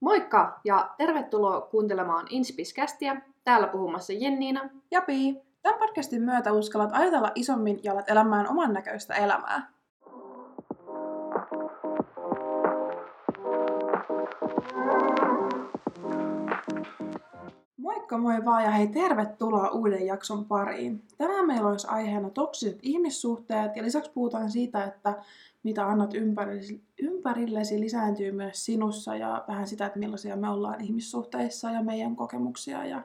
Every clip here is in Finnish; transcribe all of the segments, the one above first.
Moikka ja tervetuloa kuuntelemaan Inspiskästiä. Täällä puhumassa Jenniina. Ja Pii. Tämän podcastin myötä uskallat ajatella isommin ja alat elämään oman näköistä elämää. Moikka moi vaan ja hei tervetuloa uuden jakson pariin. Tänään meillä olisi aiheena toksiset ihmissuhteet ja lisäksi puhutaan siitä, että mitä annat ympärillesi, ympärillesi lisääntyy myös sinussa ja vähän sitä, että millaisia me ollaan ihmissuhteissa ja meidän kokemuksia ja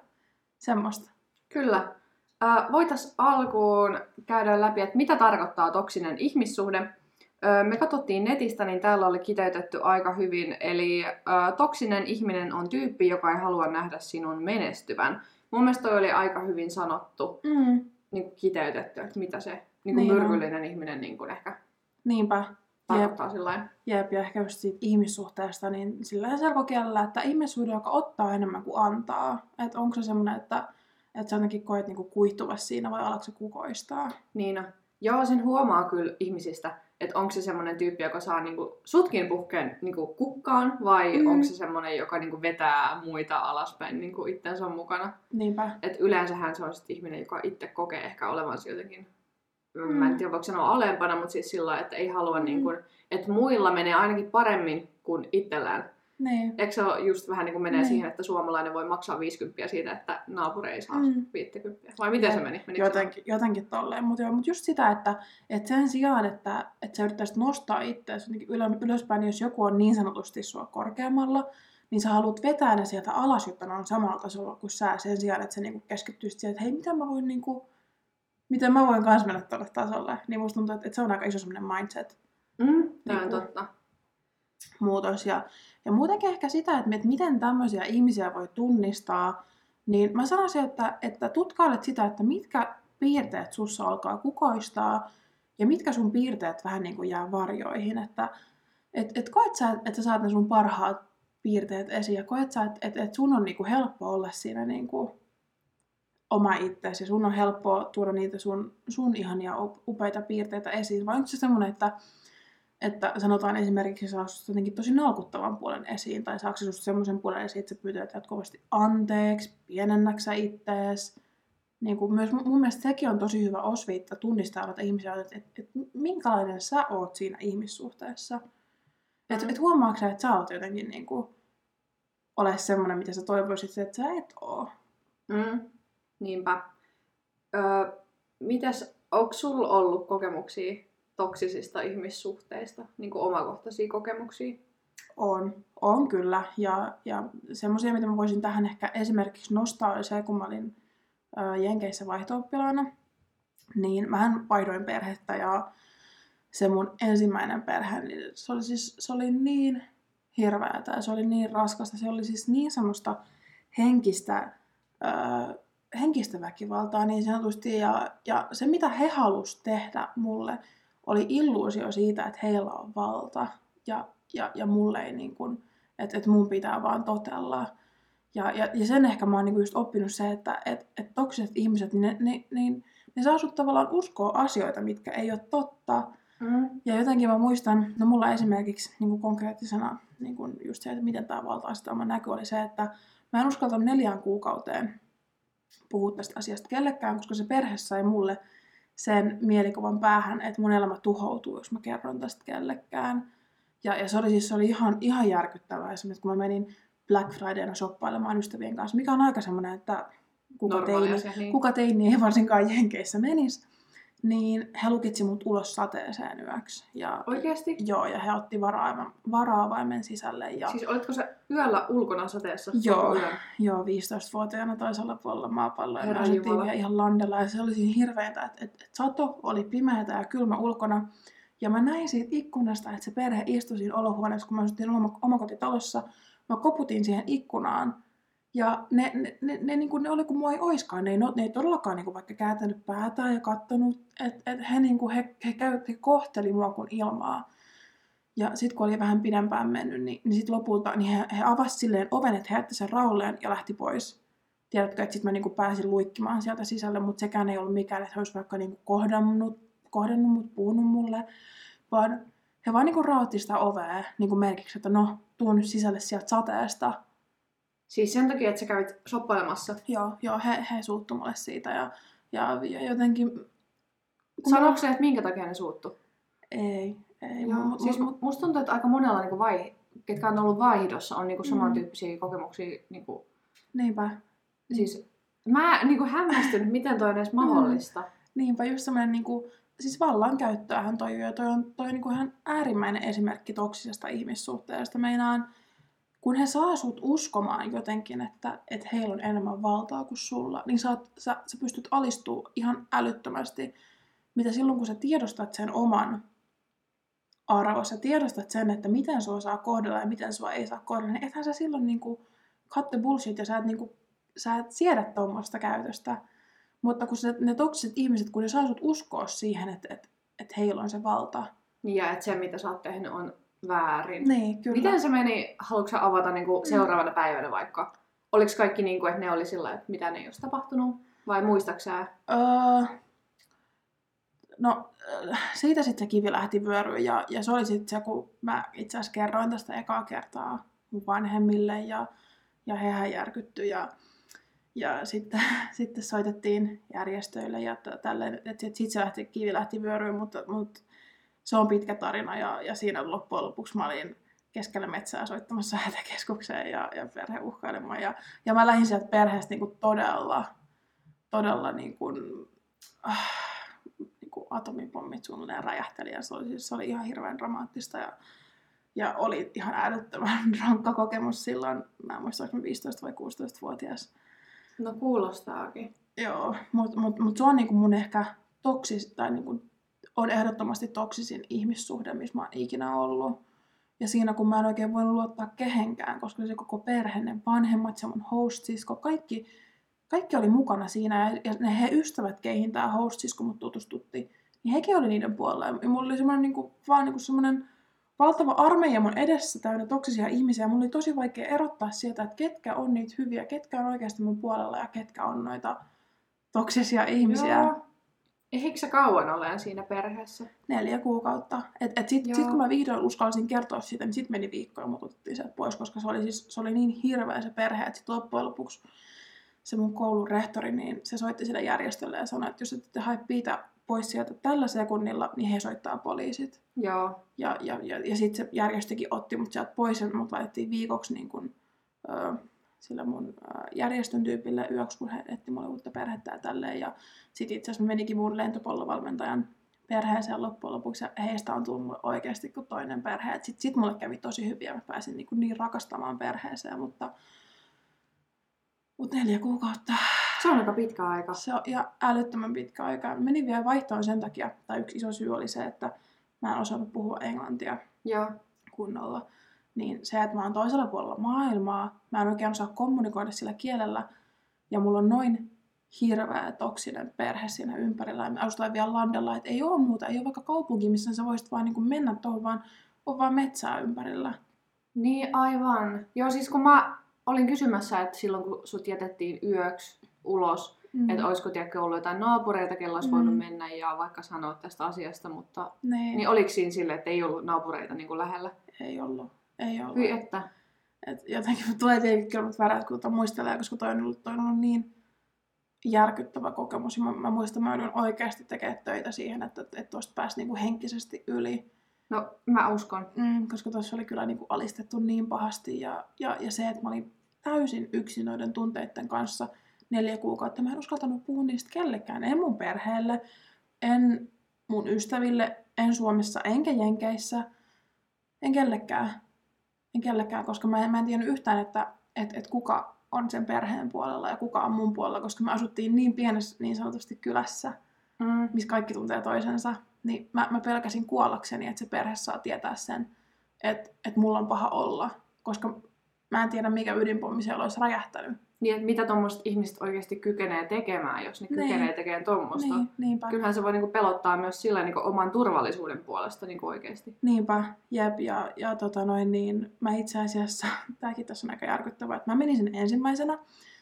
semmoista. Kyllä. Äh, Voitaisiin alkuun käydä läpi, että mitä tarkoittaa toksinen ihmissuhde. Me katsottiin netistä, niin täällä oli kiteytetty aika hyvin. Eli toksinen ihminen on tyyppi, joka ei halua nähdä sinun menestyvän. Mun mielestä toi oli aika hyvin sanottu, Mm. niin kuin kiteytetty, että mitä se niin kuin Niin on. myrkyllinen ihminen niin kuin ehkä Niinpä. Jep, tarkoittaa sillä jep, ja ehkä just siitä ihmissuhteesta, niin sillä selkokielellä, että ihmissuhde, joka ottaa enemmän kuin antaa. Että onko se semmoinen, että, että sä jotenkin koet niinku kuihtuva siinä vai alatko se kukoistaa? Niin on. Joo, sen huomaa kyllä ihmisistä, että onko se semmoinen tyyppi, joka saa niinku sutkin puhkeen niinku kukkaan, vai Mm. onko se semmoinen, joka niinku vetää muita alaspäin niinku itsensä mukana. Niinpä. Et yleensähän se on sit ihminen, joka itse kokee ehkä olevansa jotenkin, mm. mä Mm. en tiedä voiko sanoa alempana, mutta siis sillä että ei halua, mm. niinku, että muilla menee ainakin paremmin kuin itsellään. Niin. Eikö se ole just vähän niin kuin menee Niin. siihen, että suomalainen voi maksaa 50 siitä, että naapuri ei saa Mm. mm. 50? Vai miten se Jep. meni? Menikö se Jotenkin, jotenkin tolleen. Mutta mut just sitä, että, että sen sijaan, että, että sä yrittäisit nostaa itseäsi jotenkin ylö, ylöspäin, niin jos joku on niin sanotusti sua korkeammalla, niin sä haluat vetää ne sieltä alas, jotta ne on samalla tasolla kuin sä, sen sijaan, että sä niinku keskittyisit siihen, että hei, miten mä voin, niinku, miten mä voin kans mennä tuolle tasolle. Niin musta tuntuu, että, että se on aika iso semmoinen mindset Mm, tämä on Niinku- totta. Muutos. Ja, ja muutenkin ehkä sitä, että, että miten tämmöisiä ihmisiä voi tunnistaa, niin mä sanoisin, että, että tutkailet sitä, että mitkä piirteet sussa alkaa kukoistaa ja mitkä sun piirteet vähän niin kuin jää varjoihin. Että et, et koet sä, että saat ne sun parhaat piirteet esiin ja koet sä, että et, et sun on niin kuin helppo olla siinä niin kuin oma itsesi ja sun on helppo tuoda niitä sun, sun ihania up- upeita piirteitä esiin. Vai onko se semmoinen, että että sanotaan esimerkiksi, että saa jotenkin tosi nalkuttavan puolen esiin, tai saako se susta semmoisen puolen esiin, että sä pyytät jatkuvasti anteeksi, pienennäksä ittees. Niin kuin myös mun mielestä sekin on tosi hyvä osviitta tunnistaa noita ihmisiä, että, että, että minkälainen sä oot siinä ihmissuhteessa. Että Mm. et huomaatko sä, että sä oot jotenkin niin kuin, ole semmoinen, mitä sä toivoisit, että sä et oo. Mm, niinpä. Öö, mitäs, onko sulla ollut kokemuksia toksisista ihmissuhteista, niin kuin omakohtaisia kokemuksia? On, on kyllä. Ja, ja semmoisia, mitä mä voisin tähän ehkä esimerkiksi nostaa, oli se, kun mä olin Jenkeissä vaihto-oppilaana, niin mähän vaihdoin perhettä ja se mun ensimmäinen perhe, niin se oli siis se oli niin hirveätä ja se oli niin raskasta. Se oli siis niin semmoista henkistä, ää, henkistä väkivaltaa niin sanotusti. Ja, ja se, mitä he halusivat tehdä mulle, oli illuusio siitä, että heillä on valta ja, ja, ja mulle ei niin kuin, että, että mun pitää vaan totella. Ja, ja, ja sen ehkä mä oon niin just oppinut se, että et, et toksiset ihmiset, niin ne, ne, niin, ne saa sut tavallaan uskoa asioita, mitkä ei ole totta. Mm. Ja jotenkin mä muistan, no mulla esimerkiksi niin kuin konkreettisena niin kuin just se, että miten tämä valta näky oli se, että mä en uskaltanut neljään kuukauteen puhua tästä asiasta kellekään, koska se perhe sai mulle sen mielikuvan päähän, että mun elämä tuhoutuu, jos mä kerron tästä kellekään. Ja, ja se oli siis se oli ihan, ihan järkyttävää esimerkiksi, kun mä menin Black Fridayna shoppailemaan ystävien kanssa, mikä on aika semmoinen, että kuka Normaali teini, asia, niin. kuka teini ei varsinkaan Jenkeissä menisi, niin he lukitsi mut ulos sateeseen yöksi. Ja, Oikeasti? joo, ja he otti varaavaimen, varaavaimen sisälle. Ja, Siis olitko sä yöllä ulkona sateessa? Joo. yön? Joo, 15-vuotiaana toisella puolella maapalloa. Ja asuttiin vielä ihan landella ja se oli siinä hirveetä, että, että, että sato oli pimeätä ja kylmä ulkona. Ja mä näin siitä ikkunasta, että se perhe istui siinä olohuoneessa, kun mä asuttiin oma, omakotitalossa. Mä koputin siihen ikkunaan. Ja ne, ne, ne, ne, niin kuin, ne oli kuin mua ei oiskaan. Ne ei, no- ne ei todellakaan niin kuin, vaikka kääntänyt päätään ja kattonut. Että et he, niin kuin, he, he, he kohteli mua kuin ilmaa. Ja sitten kun oli vähän pidempään mennyt, niin, niin sitten lopulta niin he, he avasivat silleen oven, että he jätti sen raulleen ja lähti pois. Tiedätkö, että sitten mä niinku pääsin luikkimaan sieltä sisälle, mutta sekään ei ollut mikään, että he olisivat vaikka niinku kohdannut, kohdannut mut, puhunut mulle, vaan he vaan niinku raotti sitä ovea niinku merkiksi, että no, tuu nyt sisälle sieltä sateesta. Siis sen takia, että sä kävit soppailemassa. Joo, joo he, he suuttu mulle siitä ja, ja, ja jotenkin... Sanoiko mä- se, että minkä takia ne suuttu? Ei, ei. Joo, mut- siis mu- musta tuntuu, että aika monella, niinku vai, ketkä on ollut vaihdossa, on niinku Mm. samantyyppisiä kokemuksia. Niinku, Niinpä. siis, mä niinku hämmästyn, miten toi on edes mahdollista. Niinpä just semmoinen niinku, siis vallankäyttöähän toi ja toi on, toi on niinku ihan äärimmäinen esimerkki toksisesta ihmissuhteesta. Meinaan, kun he saa sut uskomaan jotenkin, että, että heillä on enemmän valtaa kuin sulla, niin sä, sä, sä pystyt alistuu ihan älyttömästi, mitä silloin kun sä tiedostat sen oman arvos, sä tiedostat sen, että miten sua saa kohdella ja miten sua ei saa kohdella, niin ethän sä silloin niinku cut the bullshit ja sä et, niinku, sä et siedä tuommoista käytöstä. Mutta kun se, ne toksiset ihmiset, kun ne saa sut uskoa siihen, että, että, että heillä on se valta. Ja että se, mitä sä oot tehnyt, on väärin. Niin, kyllä. Miten se meni, haluatko avata niinku seuraavana päivänä vaikka? Oliko kaikki niin kuin, että ne oli sillä että mitä ne ei olisi tapahtunut? Vai muistatko sä? Öö, no, siitä sitten se kivi lähti vyöryyn ja, ja se oli sitten se, kun mä itse asiassa kerroin tästä ekaa kertaa mun vanhemmille ja, ja hehän järkyttyi ja, ja sitten, sitten soitettiin järjestöille ja tälleen, että sitten se lähti, kivi lähti vyöryyn, mutta, mutta se on pitkä tarina ja, ja siinä loppujen lopuksi mä olin keskellä metsää soittamassa hätäkeskukseen ja, ja perhe uhkailemaan. Ja, ja mä lähdin sieltä perheestä niin kuin todella, todella niin kuin, äh, niin kuin atomipommit suunnilleen räjähteli ja se oli, siis, se oli ihan hirveän dramaattista ja, ja oli ihan älyttömän rankka kokemus silloin. Mä en muista, oliko mä 15 vai 16-vuotias. No kuulostaakin. Joo, mutta mut, mut se on niinku mun ehkä toksis, tai niinku, on ehdottomasti toksisin ihmissuhde, missä mä oon ikinä ollut. Ja siinä kun mä en oikein voinut luottaa kehenkään, koska se koko perhe, ne vanhemmat, se mun host-sisko, kaikki, kaikki oli mukana siinä. Ja, ne he ystävät, keihin tää host-sisko mut tutustutti, niin hekin oli niiden puolella. Ja mulla oli semmoinen niinku, vaan niinku semmoinen valtava armeija mun edessä täynnä toksisia ihmisiä. Mulla oli tosi vaikea erottaa sieltä, että ketkä on niitä hyviä, ketkä on oikeasti mun puolella ja ketkä on noita toksisia ihmisiä. Joo. Eikö sä kauan ole siinä perheessä? Neljä kuukautta. Et, et sit, Joo. sit kun mä vihdoin uskalsin kertoa siitä, niin sit meni viikko ja mut otettiin sieltä pois, koska se oli, siis, se oli niin hirveä se perhe, että sit loppujen lopuksi se mun koulun rehtori, niin se soitti sille järjestölle ja sanoi, että jos ette hae Piitä pois sieltä tällä sekunnilla, niin he soittaa poliisit. Joo. Ja, ja, ja, ja sitten se järjestökin otti mut sieltä pois ja mut laitettiin viikoksi niin kun, ö, sillä mun ö, järjestön tyypille yöksi, kun he etti mulle uutta perhettä ja tälleen. Ja sitten itse asiassa menikin mun lentopallovalmentajan perheeseen loppujen lopuksi, ja heistä on tullut mulle oikeasti kuin toinen perhe. Sitten sit mulle kävi tosi hyvin, ja mä pääsin niin, niin rakastamaan perheeseen, mutta, mutta neljä kuukautta Se on aika pitkä aika. se on ihan älyttömän pitkä aika. Menin vielä vaihtoon sen takia, tai yksi iso syy oli se, että mä en osannut puhua englantia Joo. kunnolla. Niin se, että mä oon toisella puolella maailmaa, mä en oikein osaa kommunikoida sillä kielellä, ja mulla on noin hirveä toksinen perhe siinä ympärillä, ja me asutaan vielä landella, että ei ole muuta, ei ole vaikka kaupunki, missä sä voisit vaan niin mennä tuohon, vaan on vaan metsää ympärillä. Niin, aivan. Joo, siis kun mä olin kysymässä, että silloin kun sut jätettiin yöksi ulos, Mm. että olisiko tiedätkö ollut jotain naapureita, kello olisi Mm. voinut mennä ja vaikka sanoa tästä asiasta, mutta niin, niin oliko siinä sille, että ei ollut naapureita niin kuin lähellä? ei ollut. Ei ollut. Hyi, että. Et jotenkin tulee tietenkin kyllä väärät, kun muistelee, koska toi on ollut, toi on ollut niin järkyttävä kokemus. Mä, mä muistan, mä joudun oikeasti tekemään töitä siihen, että, että tuosta pääsi niinku henkisesti yli. No, mä uskon. Mm, koska tuossa oli kyllä niinku alistettu niin pahasti. Ja, ja, ja se, että mä olin täysin yksin noiden tunteiden kanssa neljä kuukautta. Mä en uskaltanut puhua niistä kellekään. En mun perheelle, en mun ystäville, en Suomessa, enkä Jenkeissä. En kellekään. En kellekään, koska mä en, mä en tiennyt yhtään, että et, et kuka on sen perheen puolella ja kuka on mun puolella, koska me asuttiin niin pienessä niin sanotusti kylässä, Mm. missä kaikki tuntee toisensa. Niin mä, mä pelkäsin kuollakseni, että se perhe saa tietää sen, että et mulla on paha olla, koska mä en tiedä, mikä ydinpommi siellä olisi räjähtänyt. Niin, että mitä tuommoiset ihmiset oikeasti kykenee tekemään, jos ne Niin. kykenee tekemään tuommoista. Niin, niinpä. Kyllähän se voi niinku pelottaa myös sillä niinku oman turvallisuuden puolesta niinku oikeasti. Niinpä, jep, ja, ja tota noin, niin mä itse asiassa, tääkin tässä on aika järkyttävää, että mä menin sinne ensimmäisenä,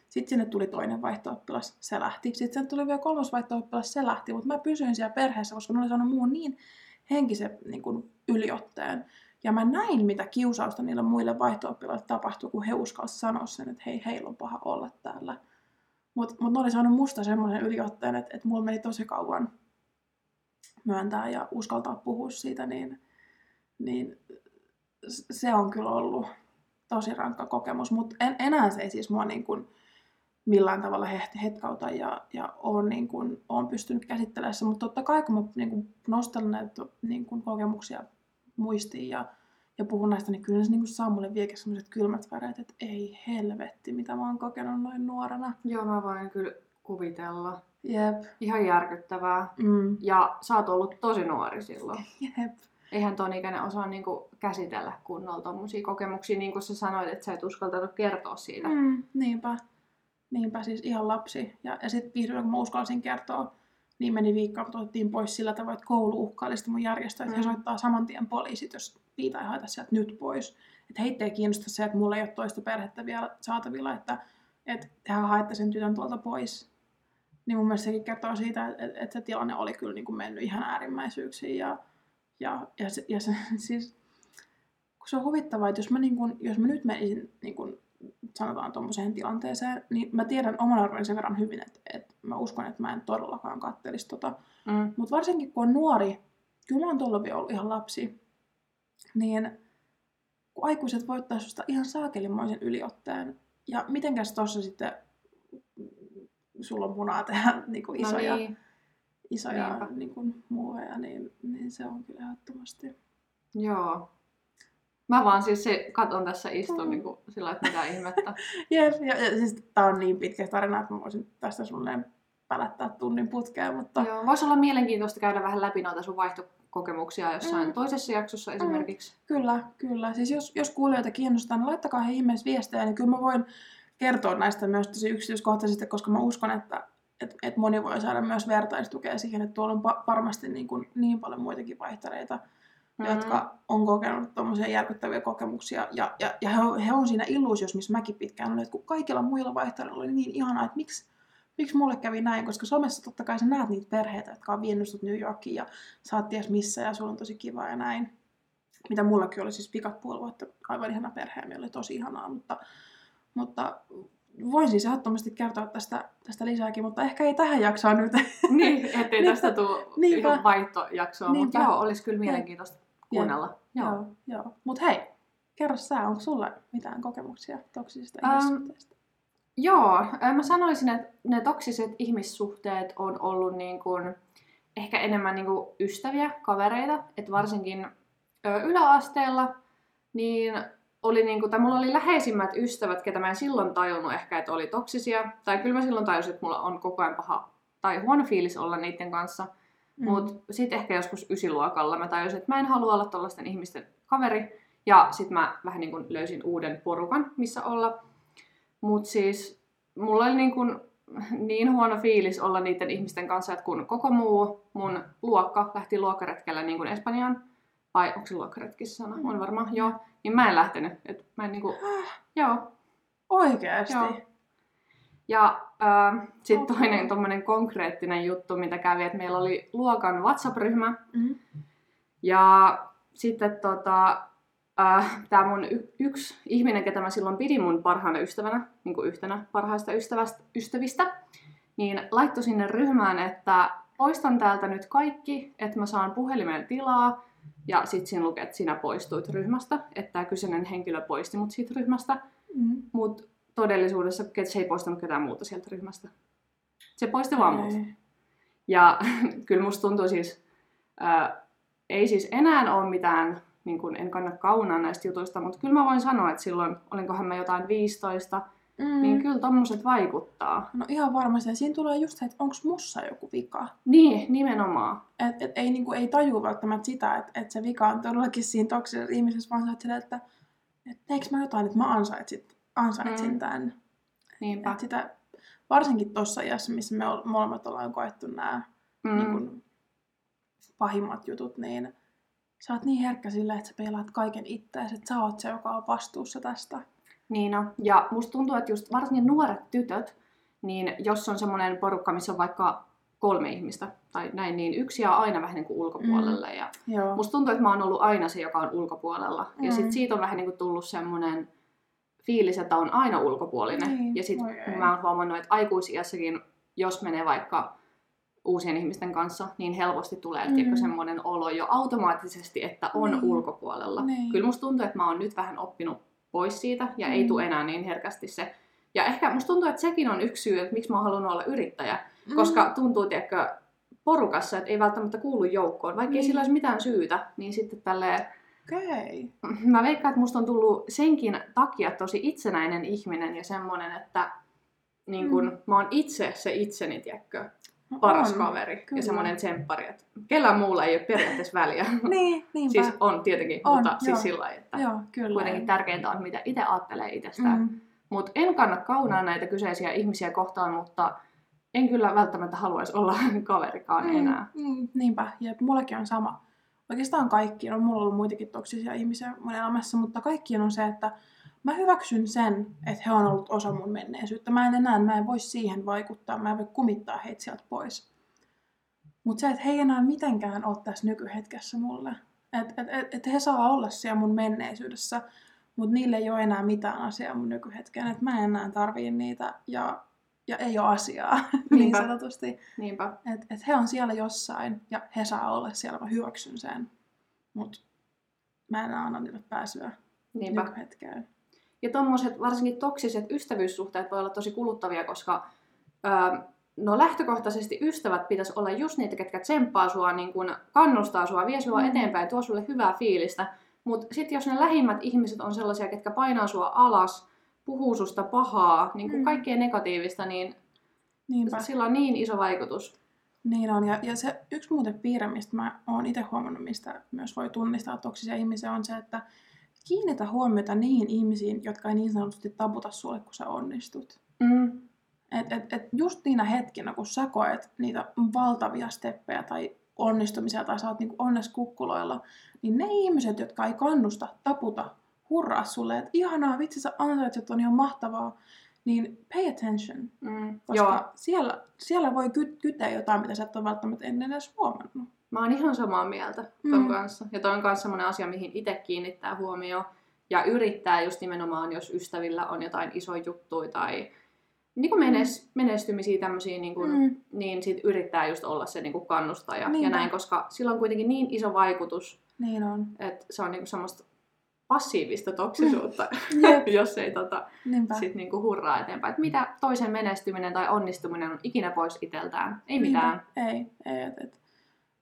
sitten sinne tuli toinen vaihto-oppilas, se lähti. Sitten sinne tuli vielä kolmas vaihto-oppilas, se lähti, mutta mä pysyin siellä perheessä, koska mä olin saanut muun niin henkisen niin kuin, yliotteen. Ja mä näin, mitä kiusausta niille muille vaihto tapahtui, kun he uskalsivat sanoa sen, että hei, heillä on paha olla täällä. Mutta mut ne oli saanut musta semmoisen yliotteen, että, että mulla meni tosi kauan myöntää ja uskaltaa puhua siitä, niin, niin se on kyllä ollut tosi rankka kokemus. Mutta en, enää se ei siis mua niin kuin millään tavalla hetkauta ja, ja olen, niin kuin, olen pystynyt käsittelemään se. Mutta totta kai kun mä niin kuin nostan näitä niin kuin kokemuksia muistiin ja, ja puhun näistä, niin kyllä se niin kuin saa mulle vieläkin sellaiset kylmät väreet, että ei helvetti, mitä mä oon kokenut noin nuorena. Joo, mä voin kyllä kuvitella. Jep. Ihan järkyttävää. Mm. Ja sä oot ollut tosi nuori silloin. Jep. Eihän ton ikäinen osaa niinku käsitellä kunnolla tommosia kokemuksia, niin kuin sä sanoit, että sä et uskaltanut kertoa siitä. Mm, niinpä. Niinpä siis ihan lapsi. Ja, ja sitten vihdoin kun mä uskalsin kertoa, niin meni viikko, mutta otettiin pois sillä tavoin, että koulu uhkaili mun järjestöä, että mm. he soittaa saman tien poliisit, jos niitä ei haeta sieltä nyt pois. Että heitä ei kiinnosta se, että mulla ei ole toista perhettä vielä saatavilla, että, että tehän haette sen tytön tuolta pois. Niin mun mielestä sekin kertoo siitä, että, että se tilanne oli kyllä niin kuin mennyt ihan äärimmäisyyksiin. Ja, ja, ja, se, ja se, siis, kun se on huvittavaa, että jos mä, niin kuin, jos mä nyt menisin niin kuin, sanotaan tuommoiseen tilanteeseen, niin mä tiedän oman arvoni sen verran hyvin, että, että mä uskon, että mä en todellakaan kattelisi tota. Mm. Mutta varsinkin kun on nuori, kyllä mä oon tuolla ollut ihan lapsi, niin kun aikuiset voittaa susta ihan saakelimoisen yliotteen, ja mitenkäs tossa sitten sulla on munaa tehdä niin kuin isoja, no niin. isoja niin kuin, muoveja, niin, niin se on kyllä ehdottomasti. Joo. Mä vaan siis se, katon tässä istun mm. niin kuin, sillä että mitä ihmettä. Jep, ja, ja siis tää on niin pitkä tarina, että mä voisin tästä sulle pälättää tunnin putkeen, mutta... Joo, voisi olla mielenkiintoista käydä vähän läpi noita sun vaihtokokemuksia jossain mm. toisessa jaksossa esimerkiksi. Mm. Kyllä, kyllä. Siis jos, jos kuulijoita kiinnostaa, niin laittakaa he ihmeessä viestejä, niin kyllä mä voin kertoa näistä myös tosi yksityiskohtaisesti, koska mä uskon, että et, et moni voi saada myös vertaistukea siihen, että tuolla on pa- varmasti niin, kuin, niin paljon muitakin vaihtereita, mm-hmm. jotka on kokenut tuommoisia järkyttäviä kokemuksia. Ja, ja, ja he, on, he on siinä illuusiossa, missä mäkin pitkään olin, että kun kaikilla muilla vaihtereilla oli niin ihanaa, että miksi, miksi mulle kävi näin, koska somessa totta kai sä näet niitä perheitä, jotka on vienyt sut New Yorkiin ja sä oot ties missä ja sulla on tosi kiva ja näin. Mitä mullakin oli siis pikat puoli vuotta, aivan ihana perhe ja oli tosi ihanaa, mutta, mutta voin siis ehdottomasti kertoa tästä, tästä lisääkin, mutta ehkä ei tähän jaksoa nyt. Niin, ettei tästä tule ihan vaihtojaksoa, mutta joo, olisi kyllä mielenkiintoista kuunnella. Joo, joo. joo. Mutta hei, kerro sä, onko sulla mitään kokemuksia toksisista um, ihmissuhteista? Joo, mä sanoisin, että ne toksiset ihmissuhteet on ollut niin kuin, ehkä enemmän niin kuin ystäviä, kavereita, että varsinkin yläasteella, niin oli niinku, tai mulla oli läheisimmät ystävät, ketä mä en silloin tajunnut ehkä, että oli toksisia. Tai kyllä mä silloin tajusin, että mulla on koko ajan paha tai huono fiilis olla niiden kanssa. Mm. Mutta sitten ehkä joskus ysiluokalla mä tajusin, että mä en halua olla tällaisten ihmisten kaveri. Ja sitten mä vähän niin kuin löysin uuden porukan, missä olla. Mutta siis mulla oli niin, kuin niin huono fiilis olla niiden ihmisten kanssa, että kun koko muu mun luokka lähti luokkaretkellä niin kuin Espanjaan, vai onko se luokkaretkissä sana? Mm. On varmaan, joo. Niin mä en lähtenyt. Et mä en niinku, joo. Oikeasti? Joo. Ja äh, sitten okay. toinen tommonen konkreettinen juttu, mitä kävi, että meillä oli luokan WhatsApp-ryhmä. Mm. Ja sitten tota, äh, tämä mun y- yksi ihminen, ketä mä silloin pidin mun parhaana ystävänä, niin kuin yhtenä parhaista ystävästä, ystävistä, niin laittoi sinne ryhmään, että poistan täältä nyt kaikki, että mä saan puhelimen tilaa, ja sitten siinä lukee, että sinä poistuit ryhmästä, että tämä kyseinen henkilö poisti mut siitä ryhmästä. Mm. Mutta todellisuudessa se ei poistanut ketään muuta sieltä ryhmästä. Se poisti vaan mut. Ja kyllä musta tuntuu siis, ää, ei siis enää ole mitään, niin kun en kanna kaunaa näistä jutuista, mutta kyllä mä voin sanoa, että silloin, olinkohan mä jotain 15, Mm. Niin kyllä tommoset vaikuttaa. No ihan varmasti. Ja siinä tulee just se, että onko mussa joku vika. Niin, nimenomaan. Et, et ei, niinku, ei tajua välttämättä sitä, että et se vika on todellakin siinä toksisessa ihmisessä, vaan sä että, että et teekö mä jotain, että mä ansaitsin, ansaitsin mm. tämän. Niinpä. Et sitä, varsinkin tuossa iässä, missä me molemmat ollaan koettu nämä mm. niin pahimmat jutut, niin sä oot niin herkkä sille, että sä peilaat kaiken itseäsi, että sä oot se, joka on vastuussa tästä. Niin no. Ja musta tuntuu, että just varsinkin nuoret tytöt, niin jos on semmoinen porukka, missä on vaikka kolme ihmistä tai näin, niin yksi jää aina vähän niin kuin ulkopuolelle. Mm. Ja Joo. musta tuntuu, että mä oon ollut aina se, joka on ulkopuolella. Mm. Ja Mm. sit siitä on vähän niin kuin tullut semmoinen fiilis, että on aina ulkopuolinen. Niin, Ja sitten ei. mä oon huomannut, että aikuisiässäkin, jos menee vaikka uusien ihmisten kanssa, niin helposti tulee Mm. mm. semmoinen olo jo automaattisesti, että on Niin. ulkopuolella. Niin. Kyllä musta tuntuu, että mä oon nyt vähän oppinut pois siitä ja Mm. ei tule enää niin herkästi se. Ja ehkä musta tuntuu, että sekin on yksi syy, että miksi mä oon halunnut olla yrittäjä. Mm. Koska tuntuu, tiedätkö, porukassa, että ei välttämättä kuulu joukkoon. Vaikka ei Niin. sillä olisi mitään syytä, niin sitten tälleen Okei. mä veikkaan, että musta on tullut senkin takia tosi itsenäinen ihminen ja semmoinen, että niin kun, Mm. mä oon itse se itseni, tiedätkö, No paras on. kaveri kyllä. ja semmoinen tsemppari, että kellään muulla ei ole periaatteessa väliä. Niin, niinpä. siis on tietenkin, On, mutta joo. siis sillä lailla, että Joo, kyllä. kuitenkin tärkeintä on, mitä itse ajattelee itsestään. Mm. Mutta en kanna kaunaa näitä kyseisiä ihmisiä kohtaan, mutta en kyllä välttämättä haluaisi olla kaverikaan enää. Mm, niinpä, ja mullakin on sama. Oikeastaan kaikki, no mulla on ollut muitakin toksisia ihmisiä mun elämässä, mutta kaikkien on se, että mä hyväksyn sen, että he on ollut osa mun menneisyyttä. Mä en enää, mä en voi siihen vaikuttaa, mä en voi kumittaa heitä sieltä pois. Mutta se, että he ei enää mitenkään ole tässä nykyhetkessä mulle. Että et, et, et he saa olla siellä mun menneisyydessä, mutta niille ei ole enää mitään asiaa mun nykyhetkeen. Että mä en enää tarvii niitä ja, ja ei ole asiaa, niin sanotusti. Niinpä. Että et he on siellä jossain ja he saa olla siellä, mä hyväksyn sen. Mutta mä en anna niille pääsyä Niinpä. nykyhetkeen. Ja tommoset varsinkin toksiset ystävyyssuhteet voi olla tosi kuluttavia, koska öö, no lähtökohtaisesti ystävät pitäisi olla just niitä, ketkä tsemppaa sua, niin kun kannustaa sua, vie sua Mm. eteenpäin, tuo sulle hyvää fiilistä. Mutta sitten jos ne lähimmät ihmiset on sellaisia, ketkä painaa sua alas, puhuu susta pahaa, niin kuin Mm. kaikkea negatiivista, niin Niinpä. sillä on niin iso vaikutus. Niin on. Ja, ja se yksi muuten piirre, mistä mä oon itse huomannut, mistä myös voi tunnistaa toksisia ihmisiä, on se, että kiinnitä huomiota niihin ihmisiin, jotka ei niin sanotusti taputa sulle, kun sä onnistut. Mm. Et, et, et just niinä hetkinä, kun sä koet niitä valtavia steppejä tai onnistumisia tai sä oot niinku onnes kukkuloilla, niin ne ihmiset, jotka ei kannusta, taputa, hurraa sulle, että ihanaa, vitsi sä ansaitset, on ihan mahtavaa, niin pay attention. Mm. Koska Joo, siellä, siellä voi ky- kyteä jotain, mitä sä et ole välttämättä ennen edes huomannut. Mä oon ihan samaa mieltä ton Mm. kanssa. Ja toi on myös semmoinen asia, mihin itse kiinnittää huomioon. Ja yrittää just nimenomaan, jos ystävillä on jotain isoja juttuja tai niin kuin menes, menestymisiä tämmöisiä, niin, kuin, Mm. niin sit yrittää just olla se niin kuin kannustaja ja Niinpä. näin, koska sillä on kuitenkin niin iso vaikutus, Niin on. että se on niin kuin semmoista passiivista toksisuutta, Jep. jos ei tota, Niinpä. sit niin kuin hurraa eteenpäin. Et mitä toisen menestyminen tai onnistuminen on ikinä pois itseltään? Ei Niinpä. mitään. Ei, ei. Et, et.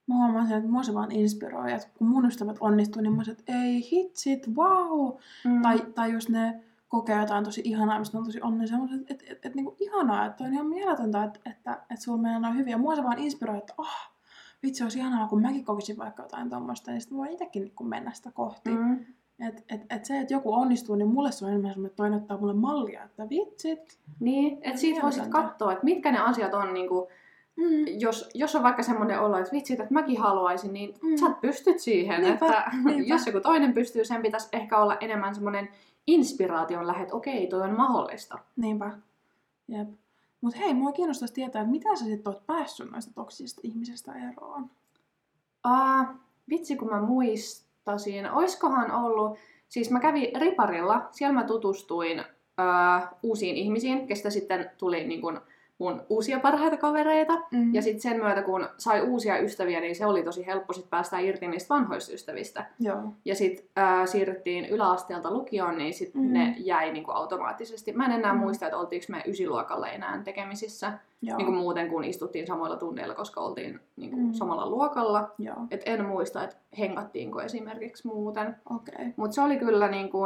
Mä huomaan sen, että mua se vaan inspiroi. Et kun mun ystävät onnistuu, niin mä sanoin, että ei hitsit, wow. Mm. Tai, tai jos ne kokee jotain tosi ihanaa, mistä on tosi. Mä sanoin, että et, et, et, niinku ihanaa, että on ihan mieletöntä, että, että, että sulla menee hyvin. Ja mua se vaan inspiroi, että oh, vitsi, olisi ihanaa, kun mäkin kokisin vaikka jotain tuommoista, niin sitten mä voin itsekin niinku mennä sitä kohti. Mm. Et, et, et se, että joku onnistuu, niin mulle se on enemmän semmoinen, että toinen ottaa mulle mallia, että vitsit. Niin, että siitä voisit katsoa, että mitkä ne asiat on, niin kuin, Mm. jos, jos on vaikka semmoinen olo, että vitsit, että mäkin haluaisin, niin Mm. sä pystyt siihen. Niinpä, että niinpä. jos joku toinen pystyy, sen pitäisi ehkä olla enemmän semmoinen inspiraation lähet, okei, toi on mahdollista. Niinpä. Jep. Mut hei, mua kiinnostaisi tietää, että mitä sä sitten oot päässyt noista toksisista ihmisistä eroon? Uh, vitsi, kun mä muistasin, oiskohan ollut, siis mä kävin Riparilla, siellä mä tutustuin uh, uusiin ihmisiin, kestä sitten tuli niin kun, mun uusia parhaita kavereita. Mm. Ja sitten sen myötä, kun sai uusia ystäviä, niin se oli tosi helppo sit päästä irti niistä vanhoista ystävistä. Joo. Ja sitten äh, siirryttiin yläasteelta lukioon, niin sitten Mm. mm. ne jäi niinku automaattisesti. Mä en enää Mm. mm. muista, että oltiinko me ysiluokalla enää tekemisissä. Joo. Niinku muuten, kun istuttiin samoilla tunneilla, koska oltiin niinku Mm. mm. samalla luokalla. Joo. Et en muista, että hengattiinko esimerkiksi muuten. Okay. Mutta se oli kyllä, niinku,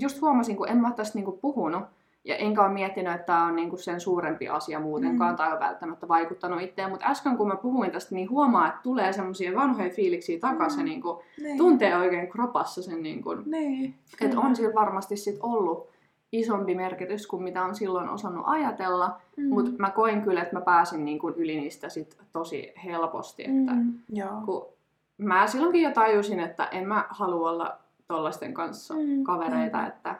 just huomasin, kun en mä tästä niinku puhunut, ja enkä ole miettinyt, että tämä on niinku sen suurempi asia muutenkaan, Mm. mm. tai on välttämättä vaikuttanut itseään. Mutta äsken kun mä puhuin tästä, niin huomaa, että tulee semmoisia vanhoja fiiliksiä takaisin, Mm. mm. niinku, Niin. tuntee oikein kropassa sen, niinku, Niin. että on sillä varmasti sit ollut isompi merkitys kuin mitä on silloin osannut ajatella. Mm. Mm. Mutta mä koin kyllä, että mä pääsin niinku yli niistä sit tosi helposti. Että Mm. Kun mä silloinkin jo tajusin, että en mä halua olla tollaisten kanssa Mm, kavereita, niinpä. että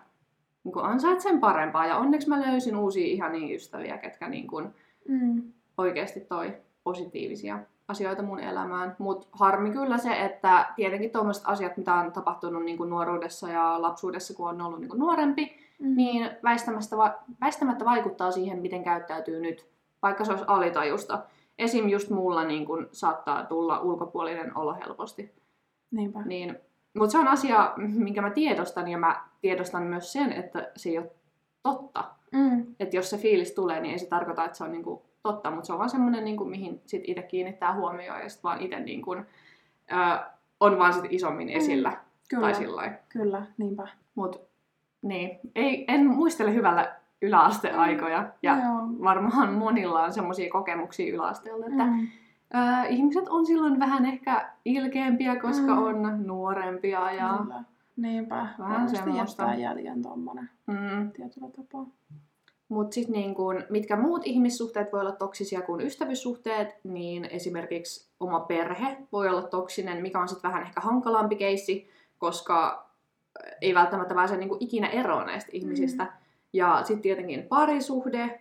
niin kuin ansait sen parempaa. Ja onneksi mä löysin uusia ihania ystäviä, ketkä niin kuin Mm. oikeasti toi positiivisia asioita mun elämään. Mutta harmi kyllä se, että tietenkin tuommoiset asiat, mitä on tapahtunut niin kuin nuoruudessa ja lapsuudessa, kun on ollut niin kuin nuorempi, mm. niin väistämättä, väistämättä vaikuttaa siihen, miten käyttäytyy nyt, vaikka se olisi alitajusta. Esim. just mulla niin kun saattaa tulla ulkopuolinen olo helposti. Niinpä. Niin, mutta se on asia, minkä mä tiedostan, ja mä tiedostan myös sen, että se ei ole totta. Mm. Että jos se fiilis tulee, niin ei se tarkoita, että se on niinku totta, mutta se on vaan semmoinen, niinku, mihin sit itse kiinnittää huomioon, ja sit vaan itse niinku, on vaan sit isommin esillä. Mm. Kyllä, tai sillä kyllä, niinpä. Mut niin, ei, en muistele hyvällä yläasteaikoja. Mm. Ja Joo. varmaan monilla on semmoisia kokemuksia yläasteella, että mm. Ö, ihmiset on silloin vähän ehkä ilkeämpiä, koska mm. on nuorempia. Ja Kyllä. Niinpä, vähän semmoista. jäljen tommonen mm. tietyllä tapaa. Mutta sitten niin kun, mitkä muut ihmissuhteet voi olla toksisia kuin ystävyyssuhteet, niin esimerkiksi oma perhe voi olla toksinen, mikä on sitten vähän ehkä hankalampi keissi, koska ei välttämättä pääse niin ikinä eroon näistä ihmisistä. Mm. Ja sitten tietenkin parisuhde,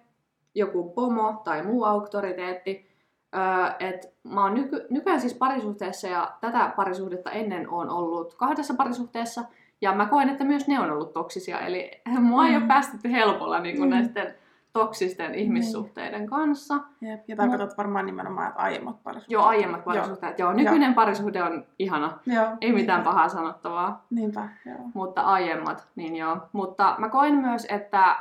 joku pomo tai muu auktoriteetti. Öö, et mä oon nyky- nykyään siis parisuhteessa ja tätä parisuhdetta ennen on ollut kahdessa parisuhteessa. Ja mä koen, että myös ne on ollut toksisia. Eli mua mm. ei ole päästetty helpolla niin kuin mm. näisten toksisten niin. ihmissuhteiden niin. kanssa. Jep. Ja tarkoitat Mut... varmaan nimenomaan, että aiemmat parisuhteet. Joo, aiemmat parisuhteet. Joo, joo nykyinen joo. parisuhde on ihana. Joo, Ei mitään niinpä. pahaa sanottavaa. Niinpä, joo. Mutta aiemmat, niin joo. Mutta mä koen myös, että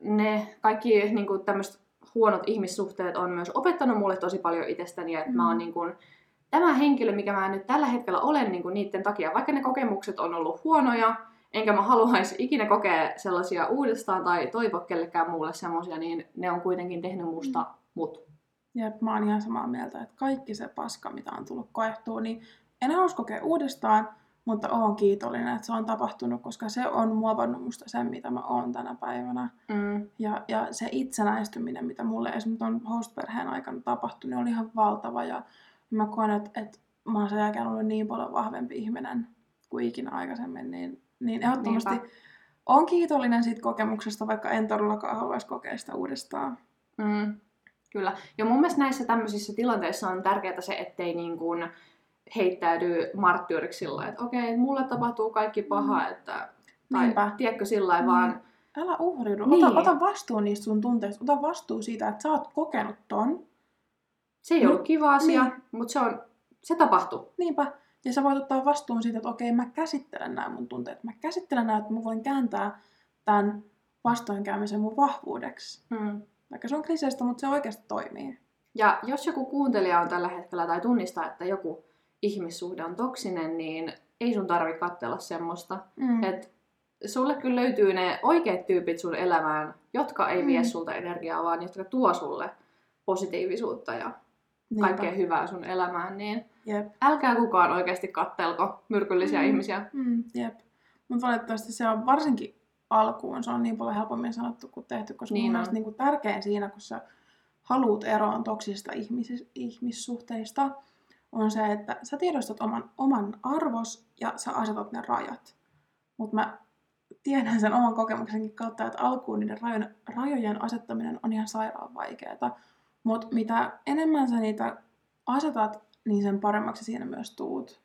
ne kaikki niin kuin tämmöiset huonot ihmissuhteet on myös opettanut mulle tosi paljon itsestäni, että mm. mä oon niin kuin, tämä henkilö, mikä mä nyt tällä hetkellä olen niin kuin niiden takia, vaikka ne kokemukset on ollut huonoja, enkä mä haluaisi ikinä kokea sellaisia uudestaan tai toivoa kellekään muulle semmoisia, niin ne on kuitenkin tehnyt musta mm. mut. Jep, mä oon ihan samaa mieltä, että kaikki se paska, mitä on tullut koettua, niin en halus kokea uudestaan, mutta oon kiitollinen, että se on tapahtunut, koska se on muovannut musta sen, mitä mä oon tänä päivänä. Mm. Ja, ja se itsenäistyminen, mitä mulle esimerkiksi on host-perheen aikana tapahtunut, niin oli ihan valtava. Ja mä koen, että, että mä oon sen jälkeen ollut niin paljon vahvempi ihminen kuin ikinä aikaisemmin, niin niin ehdottomasti Niinpä. on kiitollinen siitä kokemuksesta, vaikka en todellakaan haluaisi kokea sitä uudestaan. Mm, kyllä. Ja mun mielestä näissä tämmöisissä tilanteissa on tärkeää se, ettei niin kuin heittäydy marttyyriksi sillä että okei, okay, mulle tapahtuu kaikki paha, mm. että... Tai Niinpä. tiedätkö sillä mm. vaan... Älä uhriudu. Niin. Ota, ota vastuu niistä sun tunteista. Ota vastuu siitä, että sä oot kokenut ton. Se ei ollut kiva asia, niin. mutta se, on, se tapahtui. Niinpä. Ja sä voit ottaa vastuun siitä, että okei, mä käsittelen nämä mun tunteet. Mä käsittelen nämä, että mä voin kääntää tämän vastoinkäymisen mun vahvuudeksi. Mm. Vaikka se on kliseistä, mutta se oikeasti toimii. Ja jos joku kuuntelija on tällä hetkellä tai tunnistaa, että joku ihmissuhde on toksinen, niin ei sun tarvi katsella semmoista. Mm. Et sulle kyllä löytyy ne oikeat tyypit sun elämään, jotka ei mm. vie sulta energiaa, vaan jotka tuo sulle positiivisuutta ja Niinpä. kaikkea hyvää sun elämään, niin Jep. älkää kukaan oikeasti kattelko myrkyllisiä mm. ihmisiä. Mm, jep. Mutta valitettavasti se on varsinkin alkuun, se on niin paljon helpommin sanottu kuin tehty, koska niin mun mielestä niin kuin tärkein siinä, kun sä haluat eroon toksisista ihmis- ihmissuhteista, on se, että sä tiedostat oman, oman arvos ja sä asetat ne rajat. Mutta mä tiedän sen oman kokemuksenkin kautta, että alkuun niiden rajojen, rajojen asettaminen on ihan sairaan vaikeaa. Mutta mitä enemmän sä niitä asetat, niin sen paremmaksi siinä myös tuut.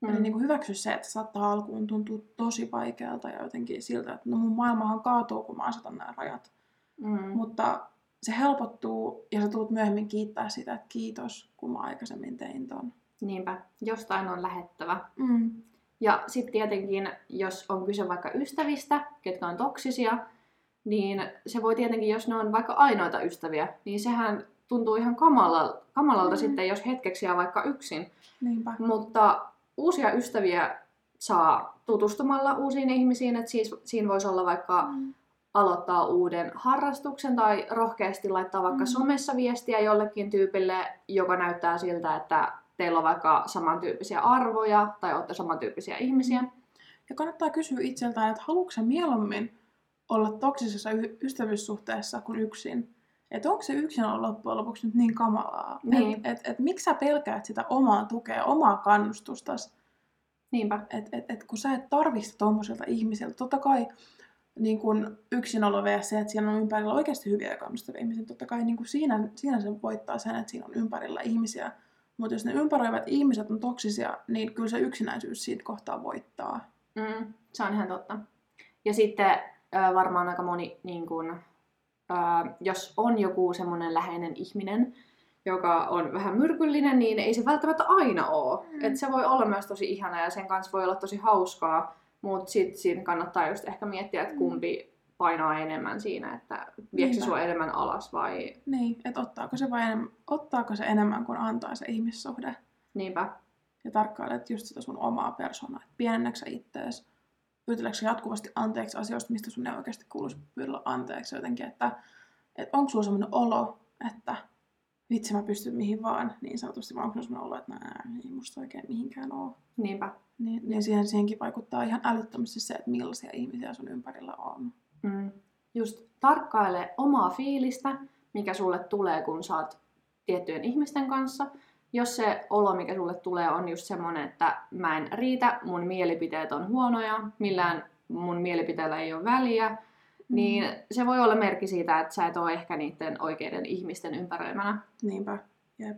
Mm. Eli niin kuin hyväksy se, että saattaa alkuun tuntua tosi vaikealta ja jotenkin siltä, että no mun maailmahan kaatuu, kun mä asetan nämä rajat. Mm. Mutta se helpottuu ja sä tulet myöhemmin kiittää sitä, että kiitos, kun mä aikaisemmin tein ton. Niinpä, jostain on lähettävä. Mm. Ja sitten tietenkin, jos on kyse vaikka ystävistä, ketkä on toksisia, niin se voi tietenkin, jos ne on vaikka ainoita ystäviä, niin sehän tuntuu ihan kamalalta, kamalalta mm. sitten, jos hetkeksi jää vaikka yksin. Niinpä. Mutta uusia ystäviä saa tutustumalla uusiin ihmisiin, että siis, siinä voisi olla vaikka mm. Aloittaa uuden harrastuksen tai rohkeasti laittaa vaikka mm. somessa viestiä jollekin tyypille, joka näyttää siltä, että teillä on vaikka samantyyppisiä arvoja tai olette samantyyppisiä ihmisiä. Mm. Ja kannattaa kysyä itseltään, että haluatko mieluummin olla toksisessa y- ystävyyssuhteessa kuin yksin? Että onko se yksin olla loppujen lopuksi nyt niin kamalaa? Niin. Että et, et, miksi sä pelkäät sitä omaa tukea, omaa kannustustas? Niinpä. Että et, et, kun sä et tarvitse tommoselta ihmiseltä, totta kai niin kun yksinolo vs. se, että siellä on ympärillä oikeasti hyviä ja kannustavia ihmisiä. Totta kai niin kun siinä, siinä se voittaa sen, että siinä on ympärillä ihmisiä. Mutta jos ne ympäröivät ihmiset on toksisia, niin kyllä se yksinäisyys siitä kohtaa voittaa. Mm, se on ihan totta. Ja sitten varmaan aika moni, niin kun, jos on joku semmoinen läheinen ihminen, joka on vähän myrkyllinen, niin ei se välttämättä aina ole. Mm. Et se voi olla myös tosi ihana ja sen kanssa voi olla tosi hauskaa, mutta sitten siinä kannattaa just ehkä miettiä, että kumpi painaa enemmän siinä, että viekö se sua enemmän alas vai Niin, että ottaako se, vai enemmän, ottaako se enemmän kuin antaa se ihmissuhde. niinpä. Ja tarkkailet just sitä sun omaa persoonaa. että Pienennätkö sä ittees? Pyyteleekö jatkuvasti anteeksi asioista, mistä sun ei oikeasti kuuluisi pyydellä anteeksi jotenkin, että, että onko sulla sellainen olo, että vitsi mä pystyn mihin vaan, niin sanotusti, vaan onko sellainen olo, että nää, ei musta oikein mihinkään ole. Niinpä. Niin, niin siihen, siihenkin vaikuttaa ihan älyttömästi se, että millaisia ihmisiä sun ympärillä on. Mm. Just tarkkaile omaa fiilistä, mikä sulle tulee, kun sä oot tiettyjen ihmisten kanssa. Jos se olo, mikä sulle tulee, on just semmonen, että mä en riitä, mun mielipiteet on huonoja, millään mun mielipiteellä ei ole väliä, niin se voi olla merkki siitä, että sä et ole ehkä niiden oikeiden ihmisten ympäröimänä. Niinpä, jep.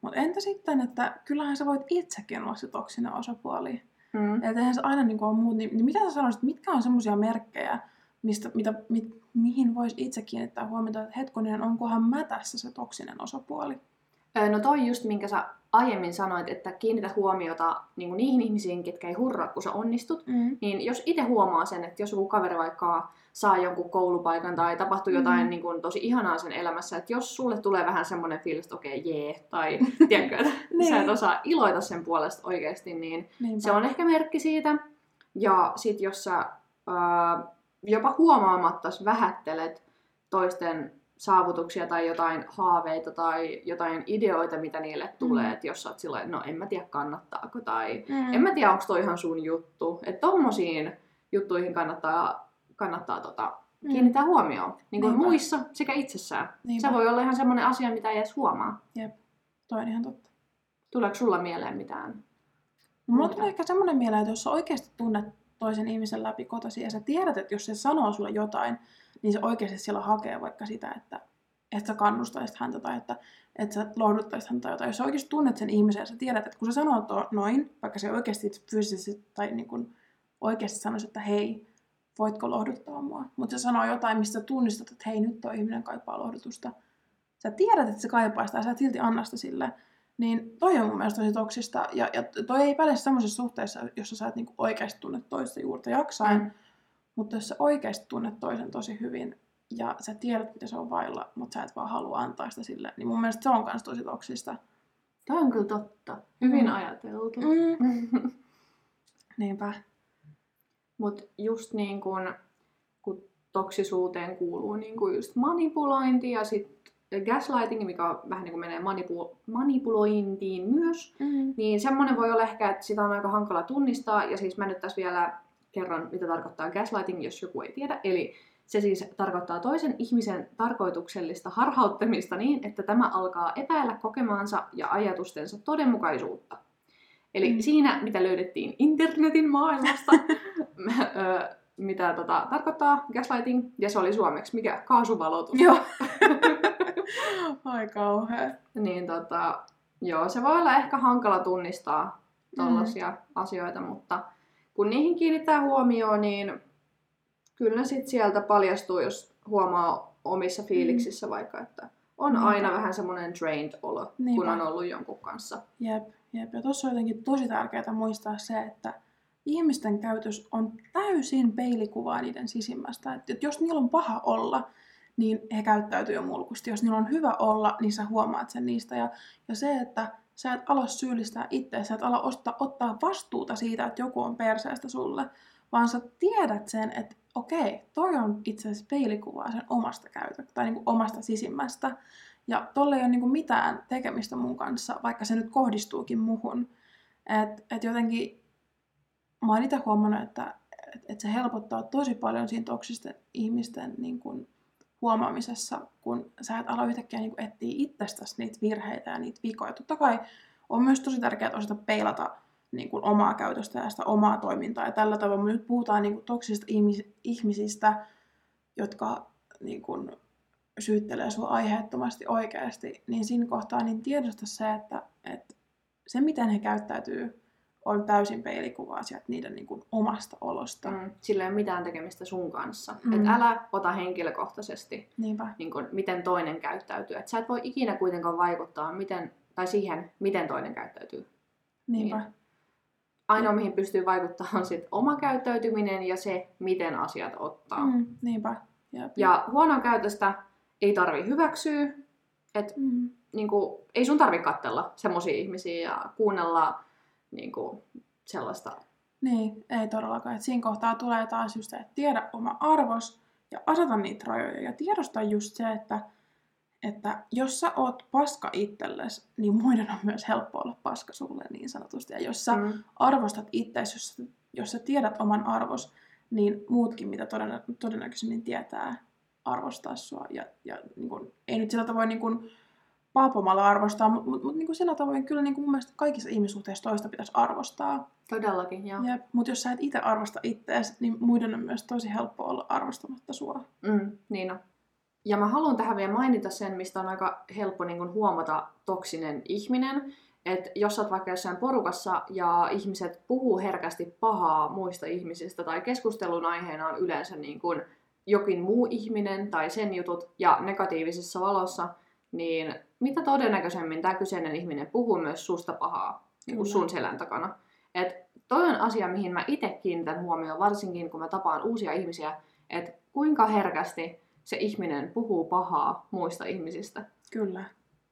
Mutta entä sitten, että kyllähän sä voit itsekin olla se toksinen osapuoli. Mm. Että eihän se aina niin ole muut. Niin, niin mitä sä sanoisit, mitkä on semmoisia merkkejä, mistä, mitä, mit, mihin voisi itse kiinnittää huomiota, että hetkonen, onkohan mä tässä se toksinen osapuoli? No toi just, minkä sä aiemmin sanoit, että kiinnitä huomiota niin niihin ihmisiin, ketkä ei hurraa, kun sä onnistut. Mm. Niin jos itse huomaa sen, että jos joku kaveri vaikka saa jonkun koulupaikan tai tapahtuu jotain Mm. niin kuin, tosi ihanaa sen elämässä, että jos sulle tulee vähän semmoinen fiilis, että okei, okay, jee, tai tiedätkö, että Niin. sä et osaa iloita sen puolesta oikeasti, niin Niinpä. se on ehkä merkki siitä. Ja sit jos sä ää, jopa huomaamatta vähättelet toisten saavutuksia tai jotain haaveita tai jotain ideoita, mitä niille tulee, Mm. että jos sä oot sillä no en mä tiedä kannattaako tai Mm. en mä tiedä, onko toi ihan sun juttu. Että tommosiin juttuihin kannattaa, kannattaa tota, Mm. kiinnittää huomioon. Niin kuin Niinpä. muissa sekä itsessään. Niinpä. Se voi olla ihan semmoinen asia, mitä ei edes huomaa. Toi on ihan totta. Tuleeko sulla mieleen mitään? Mulla Muuta. tulee ehkä semmoinen mieleen, että jos sä oikeasti tunnet toisen ihmisen läpi kotasi ja sä tiedät, että jos se sanoo sulle jotain, niin se oikeasti siellä hakee vaikka sitä, että, että sä kannustaisit häntä tai että, että sä lohduttaisit häntä tai jotain. Jos sä oikeasti tunnet sen ihmisen ja sä tiedät, että kun sä sanoo to, noin, vaikka se oikeasti fyysisesti tai niin kuin oikeasti sanoisi, että hei, voitko lohduttaa mua? Mutta se sanoo jotain, mistä tunnistat, että hei, nyt tuo ihminen kaipaa lohdutusta. Sä tiedät, että se kaipaa sitä ja sä silti anna sitä sille. Niin toi on mun mielestä tosi toksista. Ja, ja toi ei päde semmoisessa suhteessa, jossa sä et niinku oikeasti tunne toista juurta jaksain. Mm. Mutta jos sä oikeasti tunnet toisen tosi hyvin ja sä tiedät, mitä se on vailla, mutta sä et vaan halua antaa sitä sille, niin mun mielestä se on myös tosi toksista. Tämä on kyllä totta. Hyvin Mm. ajateltu. Mm. Niinpä. Mutta just niin kun, kun toksisuuteen kuuluu niin kun just manipulointi ja sitten gaslighting, mikä vähän niin kuin menee manipu- manipulointiin myös, Mm. niin semmoinen voi olla ehkä, että sitä on aika hankala tunnistaa. Ja siis mä nyt tässä vielä kerron, mitä tarkoittaa gaslighting, jos joku ei tiedä. Eli se siis tarkoittaa toisen ihmisen tarkoituksellista harhauttamista niin, että tämä alkaa epäillä kokemaansa ja ajatustensa todenmukaisuutta. Eli Mm. siinä, mitä löydettiin internetin maailmasta, mitä tota, tarkoittaa gaslighting, ja se oli suomeksi, mikä kaasuvalotus. Joo. Ai kauhea. Niin tota, joo, se voi olla ehkä hankala tunnistaa tällaisia mm. asioita, mutta kun niihin kiinnittää huomioon, niin kyllä sit sieltä paljastuu, jos huomaa omissa fiiliksissä mm. vaikka, että on Niinpä. aina vähän semmoinen drained olo, Niinpä. kun on ollut jonkun kanssa. Jep, jep. Ja tuossa on jotenkin tosi tärkeää muistaa se, että ihmisten käytös on täysin peilikuvaa niiden sisimmästä. Että et jos niillä on paha olla, niin he käyttäytyy jo mulkusti. Jos niillä on hyvä olla, niin sä huomaat sen niistä. Ja, ja se, että sä et ala syyllistää itseä, sä et ala ottaa, ottaa vastuuta siitä, että joku on perseestä sulle, vaan sä tiedät sen, että okei, toi on itse asiassa peilikuvaa sen omasta käytöstä tai niin kuin omasta sisimmästä. Ja tolle ei ole niin kuin mitään tekemistä mun kanssa, vaikka se nyt kohdistuukin muhun. Et, et jotenkin mä oon itse huomannut, että et, et se helpottaa tosi paljon siinä toksisten ihmisten niin kuin, huomaamisessa, kun sä et ala yhtäkkiä niin etsiä itsestäsi niitä virheitä ja niitä vikoja. Totta kai on myös tosi tärkeää osata peilata niin kuin omaa käytöstä ja sitä omaa toimintaa. Ja tällä tavalla me nyt puhutaan niin kuin toksisista ihmis- ihmisistä, jotka niin kuin, syyttelee sinua aiheettomasti oikeasti, niin siinä kohtaa niin tiedosta se, että, että se miten he käyttäytyy on täysin peilikuvaa sieltä niiden niin kuin, omasta olosta. Mm, sillä ei ole mitään tekemistä sun kanssa. Mm. Et älä ota henkilökohtaisesti, Niinpä. niin kun, miten toinen käyttäytyy. Et sä et voi ikinä kuitenkaan vaikuttaa miten, tai siihen, miten toinen käyttäytyy. Niinpä. Niin. Ainoa, mihin pystyy vaikuttamaan, on sit oma käyttäytyminen ja se, miten asiat ottaa. Mm, niinpä. Jep. Ja huonoa käytöstä ei tarvi hyväksyä. Et, Mm. niin kuin, ei sun tarvi katsella semmoisia ihmisiä ja kuunnella niin kuin, sellaista. Niin, ei todellakaan. Et siinä kohtaa tulee taas just se, että tiedä oma arvos ja aseta niitä rajoja. Ja tiedosta just se, että, että jos sä oot paska itsellesi, niin muiden on myös helppo olla paska sulle niin sanotusti. Ja jos sä Mm. arvostat itseäsi, jos, sä- jos sä tiedät oman arvos, niin muutkin, mitä todennä, todennäköisemmin tietää, arvostaa sua. Ja, ja niin kun, ei nyt sillä tavoin niin kun, paapomalla arvostaa, mutta mut, mut, niin sillä tavoin kyllä niin kun, mun mielestä kaikissa ihmissuhteissa toista pitäisi arvostaa. Todellakin, joo. Jep, mutta jos sä et itse arvosta itseäsi, niin muiden on myös tosi helppo olla arvostamatta sua. Mm, niin on. Ja mä haluan tähän vielä mainita sen, mistä on aika helppo niin kun huomata toksinen ihminen. Että jos sä oot vaikka jossain porukassa ja ihmiset puhuu herkästi pahaa muista ihmisistä tai keskustelun aiheena on yleensä niin kun jokin muu ihminen tai sen jutut ja negatiivisessa valossa, niin mitä todennäköisemmin tämä kyseinen ihminen puhuu myös susta pahaa niin Kyllä. sun selän takana. Et toi on asia, mihin mä itse kiinnitän huomioon, varsinkin kun mä tapaan uusia ihmisiä, että kuinka herkästi se ihminen puhuu pahaa muista ihmisistä. Kyllä.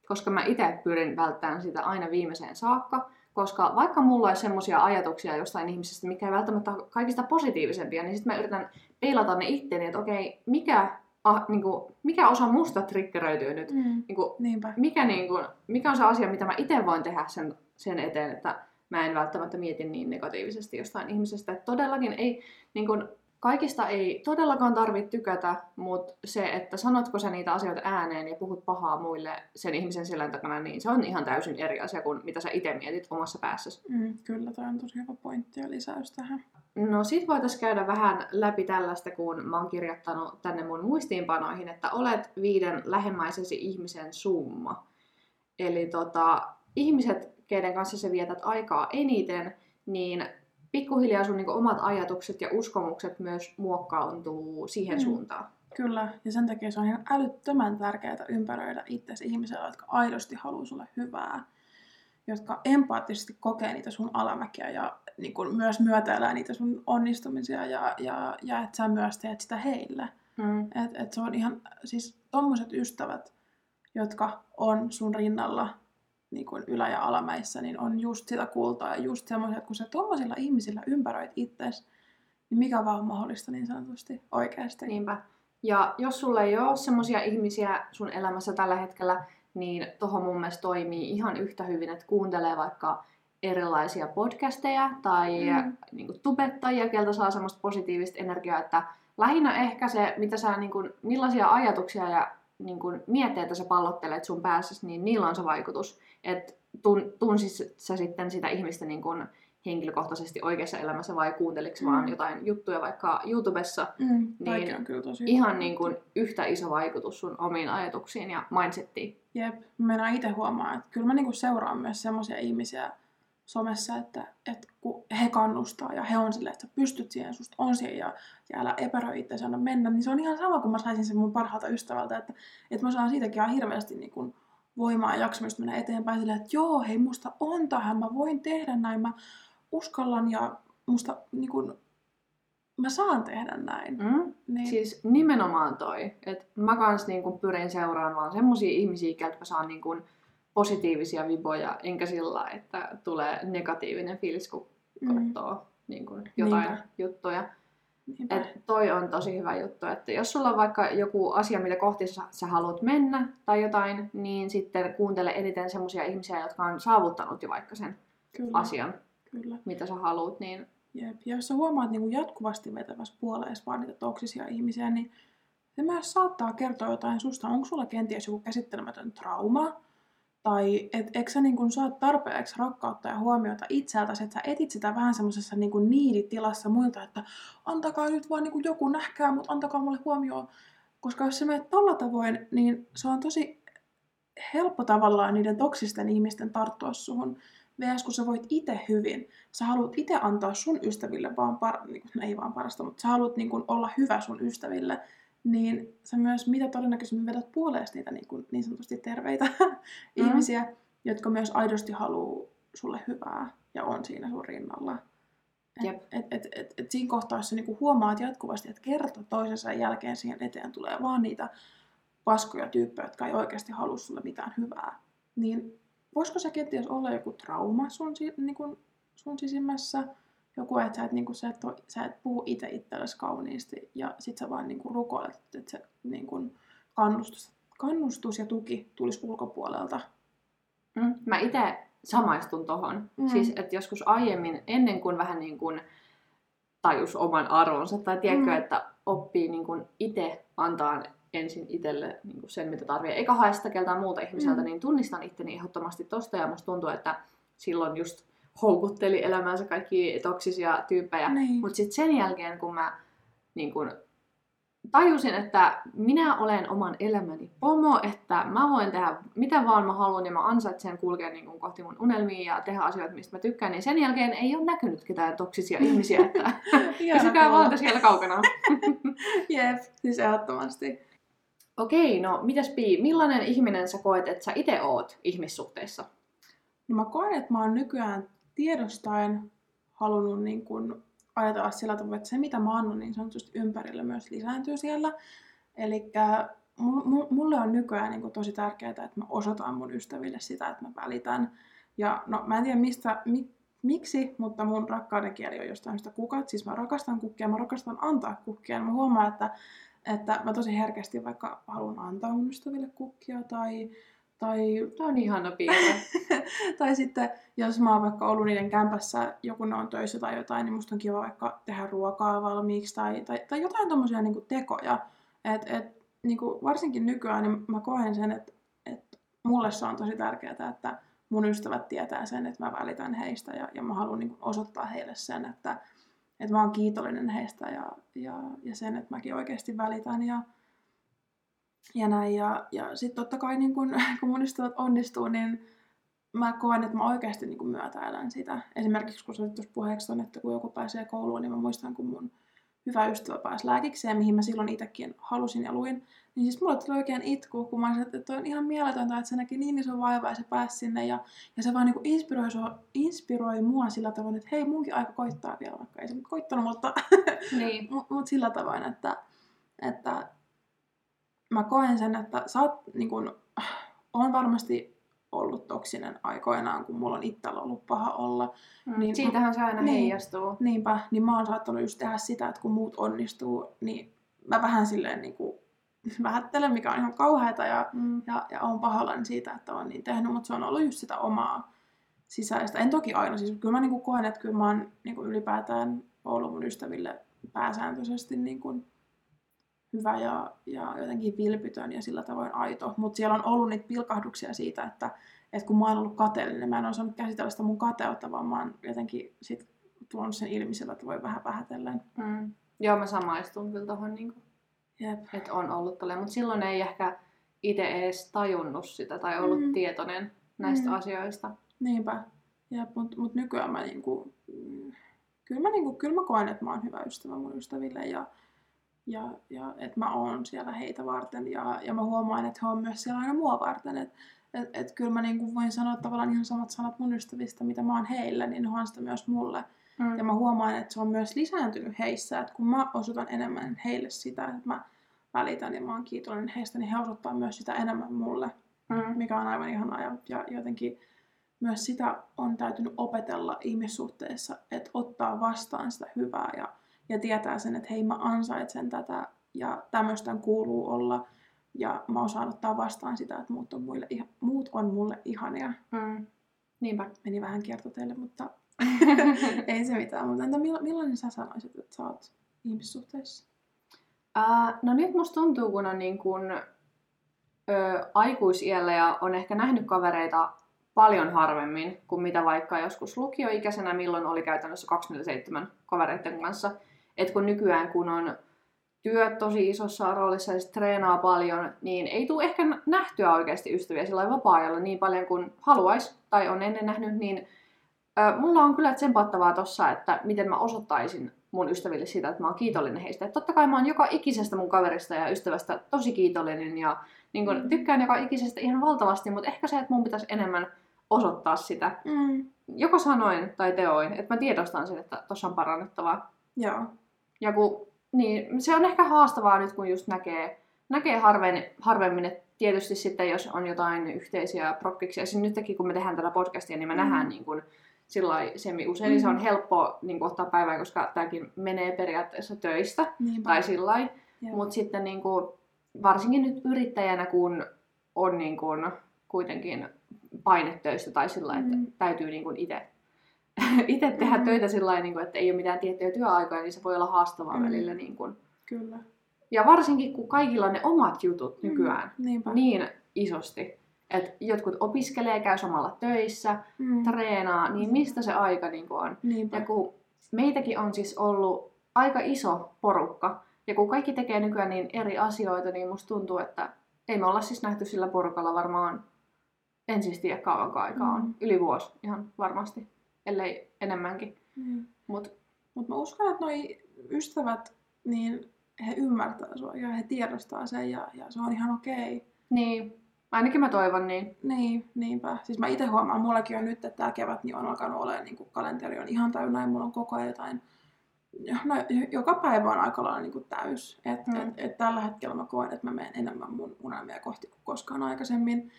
Koska mä itse pyrin välttämään sitä aina viimeiseen saakka, koska vaikka mulla olisi semmoisia ajatuksia jostain ihmisestä, mikä ei välttämättä ole kaikista positiivisempia, niin sitten mä yritän peilata ne itteeni, että okei, mikä, ah, niinku, mikä osa musta triggeröityy nyt? Mm. Niinku, Niinpä. mikä, niinku, mikä on se asia, mitä mä itse voin tehdä sen, sen eteen, että mä en välttämättä mieti niin negatiivisesti jostain ihmisestä. Että todellakin ei, niinku, kaikista ei todellakaan tarvitse tykätä, mutta se, että sanotko sä niitä asioita ääneen ja puhut pahaa muille sen ihmisen selän takana, niin se on ihan täysin eri asia kuin mitä sä itse mietit omassa päässäsi. Mm, kyllä, toi on tosi hyvä pointti ja lisäys tähän. No sit voitaisiin käydä vähän läpi tällaista, kun mä oon kirjoittanut tänne mun muistiinpanoihin, että olet viiden lähemmäisesi ihmisen summa. Eli tota, ihmiset, keiden kanssa sä vietät aikaa eniten, niin pikkuhiljaa sun niinku omat ajatukset ja uskomukset myös muokkaantuu siihen Mm. suuntaan. Kyllä, ja sen takia se on ihan älyttömän tärkeää ympäröidä itsesi ihmisillä, jotka aidosti haluaa sulle hyvää, jotka empaattisesti kokee niitä sun alamäkiä ja niin kun myös myötäilää niitä sun onnistumisia ja, ja, ja että sä myös teet sitä heille. Mm. Et, et se on ihan, siis tommoset ystävät, jotka on sun rinnalla niin kuin ylä- ja alamäissä, niin on just sitä kultaa ja just semmoisia, että kun sä tommosilla ihmisillä ympäröit itses, niin mikä vaan on mahdollista niin sanotusti oikeasti. Niinpä. Ja jos sulla ei ole semmoisia ihmisiä sun elämässä tällä hetkellä, niin tohon mun mielestä toimii ihan yhtä hyvin, että kuuntelee vaikka erilaisia podcasteja tai Mm. niin tubettajia, keltä saa semmoista positiivista energiaa, että lähinnä ehkä se, mitä sä, niin kuin, millaisia ajatuksia ja niin kuin, mietteitä sä pallottelet sun päässäsi, niin niillä on se vaikutus. Että tun, tunsis sä sitten sitä ihmistä niin kuin, henkilökohtaisesti oikeassa elämässä vai kuunteliko Mm. vaan jotain juttuja vaikka YouTubessa, Mm, Niin, on kyllä tosi ihan hyvä. niin kuin yhtä iso vaikutus sun omiin ajatuksiin ja mindsettiin. Jep, mä itse huomaan, että kyllä mä niinku seuraan myös semmoisia ihmisiä somessa, että, että kun he kannustaa ja he on silleen, että sä pystyt siihen, susta on siihen ja, ja älä epäröi itseäsi, anna mennä, niin se on ihan sama kuin mä saisin sen mun parhaalta ystävältä, että, että mä saan siitäkin ihan hirveästi niin kuin voimaa ja jaksamista mennä eteenpäin silleen, että joo, hei, musta on tähän, mä voin tehdä näin, mä uskallan ja musta niin kuin, mä saan tehdä näin. Mm? Niin, Siis nimenomaan toi, että mä kans niin kuin pyrin seuraamaan vaan semmosia ihmisiä, joilta mä saan niin kuin positiivisia viboja, enkä sillä että tulee negatiivinen fiilis, kun Mm. katsoo niin kuin jotain Niinpä. juttuja. niinpä. Et toi on tosi hyvä juttu, että jos sulla on vaikka joku asia, mitä kohti sä, sä haluat mennä tai jotain, niin sitten kuuntele eniten semmoisia ihmisiä, jotka on saavuttanut jo vaikka sen Kyllä, asian, kyllä. mitä sä haluat, niin Jep. Ja jos sä huomaat niin jatkuvasti vetävässä puoleessa vaan niitä toksisia ihmisiä, niin se myös saattaa kertoa jotain susta. Onko sulla kenties joku käsittelemätön trauma? Tai et, eikö sä niin kun saa tarpeeksi rakkautta ja huomiota itseltäsi, että sä etit sitä vähän semmoisessa niin niiditilassa muilta, että antakaa nyt vaan niin joku nähkää, mutta antakaa mulle huomioon. Koska jos sä menet tolla tavoin, niin se on tosi helppo tavallaan niiden toksisten ihmisten tarttua suhun. VS, kun sä voit itse hyvin, sä haluat itse antaa sun ystäville vaan, par- niin ei vaan parasta, mutta sä haluat niin olla hyvä sun ystäville, niin sä myös mitä todennäköisemmin vedät puoleesi niitä niin, kuin, niin sanotusti terveitä mm. ihmisiä, jotka myös aidosti haluaa sulle hyvää ja on siinä sun rinnalla. Et, et, et, et, et siinä kohtaa, jos sä niinku huomaat jatkuvasti, että kerta toisensa jälkeen siihen eteen tulee vaan niitä paskoja tyyppejä, jotka ei oikeasti halua sulle mitään hyvää, niin voisiko se kenties olla joku trauma sun, niin kuin, sun sisimmässä? Joku, että sä et, niin kuin, sä et, sä et puhu itse itsellesi kauniisti ja sit sä vaan niin kuin, rukoilet, että se niin kuin, kannustus, kannustus ja tuki tulisi ulkopuolelta. Mm. Mä itse samaistun tohon. Mm. Siis, että joskus aiemmin, ennen kuin vähän niin kuin tajus oman arvonsa, tai tiedätkö, mm. että oppii niin kuin itse antaa ensin itselle niin kuin sen, mitä tarvii, eikä hae sitä keltään muuta ihmiseltä, mm. niin tunnistan itteni ehdottomasti tosta, ja musta tuntuu, että silloin just houkutteli elämäänsä kaikki toksisia tyyppejä. Niin. Mutta sitten sen jälkeen, kun mä niin kun, tajusin, että minä olen oman elämäni pomo, että mä voin tehdä mitä vaan mä haluan ja mä ansaitsen kulkea niin kun, kohti mun unelmia ja tehdä asioita, mistä mä tykkään, niin sen jälkeen ei ole näkynyt ketään toksisia ihmisiä, että pysykää valta siellä kaukana. Jep, siis ehdottomasti. Okei, no mitäs Pii, millainen ihminen sä koet, että sä itse oot ihmissuhteissa? No mä koen, että mä oon nykyään tiedostaen halunnut niin kun ajatella sillä tavalla, että se mitä mä annan, niin sanotusti ympärillä myös lisääntyy siellä. Eli mulle on nykyään niin tosi tärkeää, että mä osoitan mun ystäville sitä, että mä välitän. Ja no mä en tiedä mistä, mi, miksi, mutta mun rakkauden kieli on jostain sitä kukat. Siis mä rakastan kukkia, mä rakastan antaa kukkia. Mä huomaan, että että mä tosi herkästi vaikka haluan antaa mun ystäville kukkia tai... tai Tämä on ihana piirre. tai sitten, jos mä oon vaikka ollut niiden kämpässä, joku ne on töissä tai jotain, niin musta on kiva vaikka tehdä ruokaa valmiiksi tai, tai, tai jotain tommosia niin tekoja. Et, et, niin kuin varsinkin nykyään niin mä koen sen, että, että mulle se on tosi tärkeää, että mun ystävät tietää sen, että mä välitän heistä ja, ja mä haluan niin osoittaa heille sen, että, että mä oon kiitollinen heistä ja, ja, ja sen, että mäkin oikeasti välitän ja, ja näin. Ja, ja sitten totta kai niin kun, kun mun ystävät onnistuu, niin mä koen, että mä oikeasti niin myötäilän sitä. Esimerkiksi kun sä tuossa puheeksi on, että kun joku pääsee kouluun, niin mä muistan, kun mun hyvä ystävä pääsi lääkikseen, mihin mä silloin itsekin halusin ja luin, niin siis mulla tuli oikein itku, kun mä olisin, että on ihan mieletöntä, että se näki niin iso vaivaa ja se pääsi sinne. Ja, ja se vaan niin inspiroi, inspiroi mua sillä tavoin, että hei, munkin aika koittaa vielä, vaikka ei se nyt koittanut, mutta niin. mut, mut sillä tavoin, että, että mä koen sen, että sä oot, niin kun, on varmasti ollut toksinen aikoinaan, kun mulla on itsellä ollut paha olla. Mm, niin, siitähän se aina niin, heijastuu. Niinpä, niin mä oon saattanut just tehdä sitä, että kun muut onnistuu, niin mä vähän silleen niin kuin vähättelen, mikä on ihan kauheata ja, mm. ja, ja on pahoillani siitä, että on niin tehnyt, mutta se on ollut just sitä omaa sisäistä. En toki aina, siis kyllä mä niin kuin koen, että kyllä mä oon niin kuin ylipäätään ollut mun ystäville pääsääntöisesti niin kuin hyvä ja, ja jotenkin vilpitön ja sillä tavoin aito. Mutta siellä on ollut niitä pilkahduksia siitä, että, että kun mä oon ollut kateellinen, niin mä en ole saanut käsitellä sitä mun kateutta, vaan mä oon jotenkin sit tuonut sen ilmi sillä, että voi vähän vähätellen. Mm. Joo, mä samaistun kyllä tuohon, niin että on ollut tolleen, mutta silloin ei ehkä itse edes tajunnut sitä tai ollut mm. tietoinen näistä mm. asioista. Niinpä. Mutta mut nykyään mä niinku, kyllä mä, niinku, kyllä mä koen, että mä oon hyvä ystävä mun ystäville ja, ja, ja että mä oon siellä heitä varten ja, ja mä huomaan, että he on myös siellä aina mua varten. Että et, et kyllä mä niinku voin sanoa tavallaan ihan samat sanat mun ystävistä, mitä mä oon heille, niin ne on sitä myös mulle. Mm. Ja mä huomaan, että se on myös lisääntynyt heissä, että kun mä osoitan enemmän heille sitä, että mä välitän ja mä oon kiitollinen heistä, niin he osoittaa myös sitä enemmän mulle, mm. mikä on aivan ihanaa. Ja, ja jotenkin myös sitä on täytynyt opetella ihmissuhteessa, että ottaa vastaan sitä hyvää ja, ja tietää sen, että hei mä ansaitsen tätä ja tämmöistä kuuluu olla. Ja mä osaan ottaa vastaan sitä, että muut on, muille, muut on mulle ihania. Mm. Niinpä. Meni vähän kiertoteille, mutta ei se mitään. Mutta entä millainen sä sanoisit, että sä oot ihmissuhteessa? Uh, no nyt musta tuntuu, kun on niin kun, ö, aikuisiellä ja on ehkä nähnyt kavereita paljon harvemmin kuin mitä vaikka joskus lukioikäisenä, milloin oli käytännössä 27 kavereiden kanssa. Et kun nykyään kun on työt tosi isossa roolissa ja treenaa paljon, niin ei tule ehkä nähtyä oikeasti ystäviä sillä vapaa-ajalla niin paljon kuin haluaisi tai on ennen nähnyt, niin ö, mulla on kyllä tsempattavaa tossa, että miten mä osoittaisin mun ystäville siitä, että mä oon kiitollinen heistä. Et totta kai mä oon joka ikisestä mun kaverista ja ystävästä tosi kiitollinen ja niin kun, Mm. tykkään joka ikisestä ihan valtavasti, mutta ehkä se, että mun pitäisi enemmän osoittaa sitä, Mm. joko sanoin tai teoin, että mä tiedostan sen, että tossa on parannettavaa. Joo. Ja kun, niin, se on ehkä haastavaa nyt, kun just näkee, näkee harvemmin, harvemmin, että tietysti sitten, jos on jotain yhteisiä prokkiksia, siis nytkin kun me tehdään tätä podcastia, niin me Mm. nähdään niin kuin, sillä semi usein, niin se on Mm. helppo niin kuin, ottaa päivään, koska tämäkin menee periaatteessa töistä Niinpä. tai sillä. Mutta sitten niin kuin, varsinkin nyt yrittäjänä, kun on niin kuin, kuitenkin painetöistä tai sillä että Mm. täytyy niin kuin itse itse tehdä Mm. töitä sillä lailla, niin että ei ole mitään tiettyjä työaikoja, niin se voi olla haastavaa Mm. välillä. Niin kuin. Kyllä. Ja varsinkin, kun kaikilla on ne omat jutut nykyään Mm. Niinpä. niin isosti. Että jotkut opiskelee, käy samalla töissä, Mm. treenaa, niin mistä se aika niin kuin on? Niinpä. Ja kun meitäkin on siis ollut aika iso porukka, ja kun kaikki tekee nykyään niin eri asioita, niin musta tuntuu, että ei me olla siis nähty sillä porukalla varmaan en siis tiedä kauanko aikaa on. Mm. Yli vuosi ihan varmasti, ellei enemmänkin. Niin. Mut Mutta mä uskon, että noi ystävät, niin he ymmärtää sua ja he tiedostaa sen ja, ja se on ihan okei. niin, ainakin mä toivon niin. Niin, niinpä. Siis mä itse huomaan, mullakin on nyt, että tämä kevät niin on alkanut olemaan, niin kuin kalenteri on ihan täynnä ja mulla on koko ajan jotain, no, joka päivä on aika lailla niin kuin täys. Et, Mm. mm. et, et tällä hetkellä mä koen, että mä menen enemmän mun unelmia kohti kuin koskaan aikaisemmin.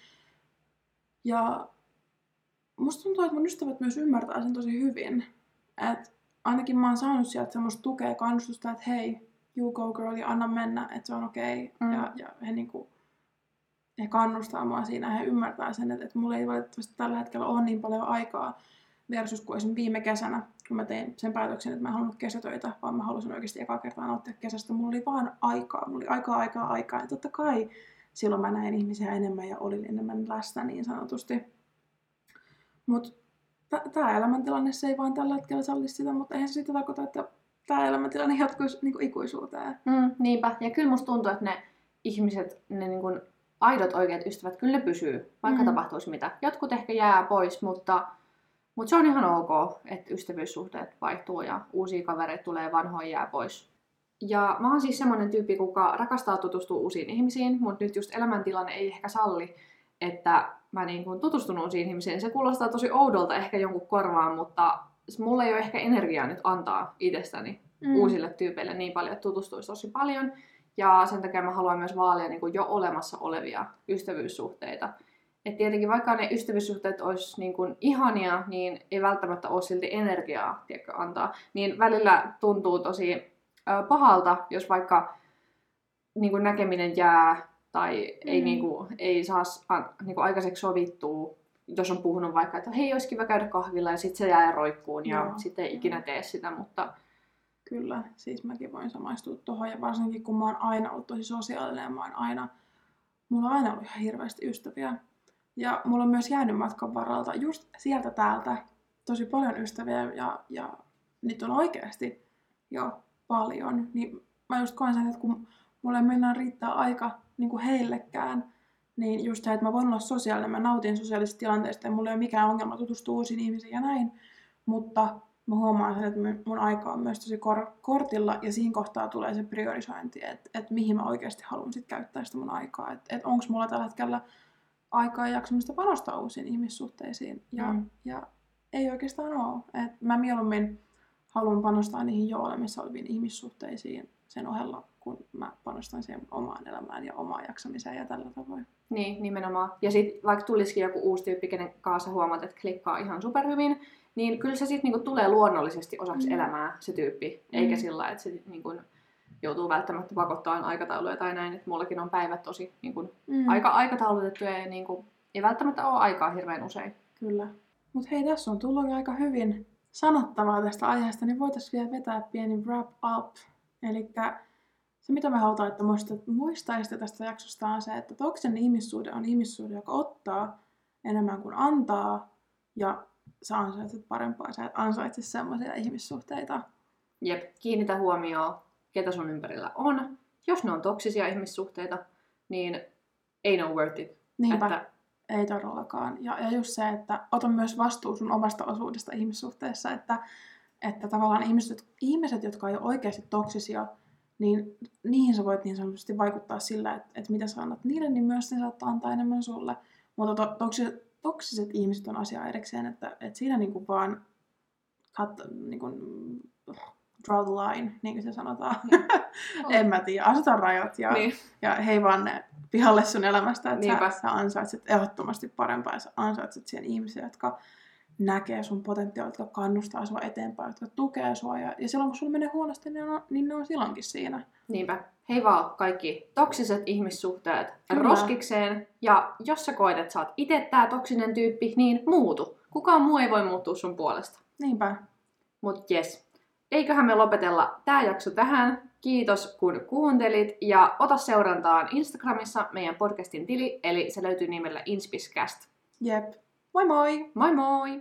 Ja musta tuntuu, että mun ystävät myös ymmärtää sen tosi hyvin. Et ainakin mä oon saanut sieltä semmoista tukea ja kannustusta, että hei, you go girl ja anna mennä, että se on okei. Okay. Mm. Ja, ja he niinku, he kannustaa mua siinä, he ymmärtää sen, että, että mulla ei valitettavasti tällä hetkellä ole niin paljon aikaa versus kuin esimerkiksi viime kesänä, kun mä tein sen päätöksen, että mä en halunnut kesätöitä, vaan mä halusin oikeasti ekaa kertaa nauttia kesästä. Mulla oli vaan aikaa, mulla oli aikaa, aikaa, aikaa. Ja totta kai silloin mä näin ihmisiä enemmän ja olin enemmän läsnä niin sanotusti. Mutta tämä elämäntilanne se ei vaan tällä hetkellä salli sitä, mutta eihän se sitä tarkoita, että tämä elämäntilanne jatkuisi niinku ikuisuuteen. Mm, niinpä. Ja kyllä musta tuntuu, että ne ihmiset, ne niin kuin aidot oikeat ystävät, kyllä ne pysyy, vaikka Mm. tapahtuisi mitä. Jotkut ehkä jää pois, mutta, mutta se on ihan ok, että ystävyyssuhteet vaihtuu ja uusia kavereita tulee, vanhoja jää pois. Ja mä oon siis semmonen tyyppi, kuka rakastaa tutustua uusiin ihmisiin, mutta nyt just elämäntilanne ei ehkä salli, että mä niin kuin tutustun uusiin ihmisiin. Se kuulostaa tosi oudolta ehkä jonkun korvaan, mutta mulla ei ole ehkä energiaa nyt antaa itsestäni mm. uusille tyypeille niin paljon, että tutustuisi tosi paljon. Ja sen takia mä haluan myös vaalia niin kuin jo olemassa olevia ystävyyssuhteita. Et tietenkin vaikka ne ystävyyssuhteet olisi niin kuin ihania, niin ei välttämättä ole silti energiaa tiedätkö, antaa. Niin välillä tuntuu tosi pahalta, jos vaikka niin kuin näkeminen jää tai ei, Mm. niin kuin, ei saa niin kuin aikaiseksi sovittua, jos on puhunut vaikka, että hei, olisi kiva käydä kahvilla ja sitten se jää roikkuun ja Joo. sitten ei ikinä tee sitä, mutta Kyllä, siis mäkin voin samaistua tuohon ja varsinkin kun mä oon aina ollut tosi sosiaalinen ja mä oon aina, mulla on aina ollut ihan hirveästi ystäviä. Ja mulla on myös jäänyt matkan varalta just sieltä täältä tosi paljon ystäviä ja, ja niitä on oikeasti jo paljon. Niin mä just koen sen, että kun mulle ei mennään riittää aika niin kuin heillekään, niin just se, että mä voin olla sosiaalinen, mä nautin sosiaalisista tilanteista ja mulla ei ole mikään ongelma tutustua uusiin ihmisiin ja näin. Mutta mä huomaan sen, että mun aika on myös tosi kor- kortilla ja siinä kohtaa tulee se priorisointi, että, että mihin mä oikeasti haluan sit käyttää sitä mun aikaa. Että, että onko mulla tällä hetkellä aikaa ja jaksamista panostaa uusiin ihmissuhteisiin. Ja, Mm. ja ei oikeastaan ole. Et mä mieluummin haluan panostaa niihin jo olemassa oleviin ihmissuhteisiin sen ohella, kun mä panostan siihen omaan elämään ja omaan jaksamiseen ja tällä tavoin. Niin, nimenomaan. Ja sitten vaikka tulisikin joku uusi tyyppi, kenen kanssa huomaat, että klikkaa ihan superhyvin, niin kyllä se sitten niinku tulee luonnollisesti osaksi Mm. elämää, se tyyppi. Eikä Mm. sillä lailla, että se niinku joutuu välttämättä pakottamaan aikatauluja tai näin. Että mullakin on päivät tosi niinku, Mm. aika aikataulutettuja ja niinku, ei välttämättä ole aikaa hirveän usein. Kyllä. Mutta hei, tässä on tullut aika hyvin sanottavaa tästä aiheesta, niin voitaisiin vielä vetää pieni wrap up. Eli se mitä me halutaan, että muistaisitte tästä jaksosta on se, että toksinen ihmissuhde on ihmissuhde, joka ottaa enemmän kuin antaa ja sä ansaitset parempaa. Sä et ansaitse semmoisia ihmissuhteita. Jep, kiinnitä huomioon, ketä sun ympärillä on. Jos ne on toksisia ihmissuhteita, niin ei ole worth it. Niinpä. Että, Ei todellakaan. Ja, ja just se, että ota myös vastuu sun omasta osuudesta ihmissuhteessa, että, että tavallaan ihmiset, ihmiset, jotka ei ole oikeasti toksisia, niin niihin sä voit niin sanotusti vaikuttaa sillä, että, että mitä sä annat niille, niin myös ne saattaa antaa enemmän sulle. Mutta to, toksiset, toksiset ihmiset on asia erikseen, että, että siinä niinku vaan cut, niinku, draw the line, niin kuin se sanotaan. en mä tiedä, aseta rajat ja, niin. ja hei vaan ne pihalle sun elämästä, että Niinpä. sä, sä ansaitset ehdottomasti parempaa ja sä ansaitset siihen ihmisiä, jotka näkee sun potentiaalia, jotka kannustaa sua eteenpäin, jotka tukee sua. Ja, ja silloin kun sulla menee huonosti, niin, on, niin ne on silloinkin siinä. Niinpä. Hei vaan kaikki toksiset ihmissuhteet Kyllä. roskikseen. Ja jos sä koet, että sä oot itse tää toksinen tyyppi, niin muutu. Kukaan muu ei voi muuttua sun puolesta. Niinpä. Mut jes, eiköhän me lopetella tää jakso tähän. Kiitos kun kuuntelit ja ota seurantaan Instagramissa meidän podcastin tili, eli se löytyy nimellä Inspiscast. Jep. Moi moi! Moi moi!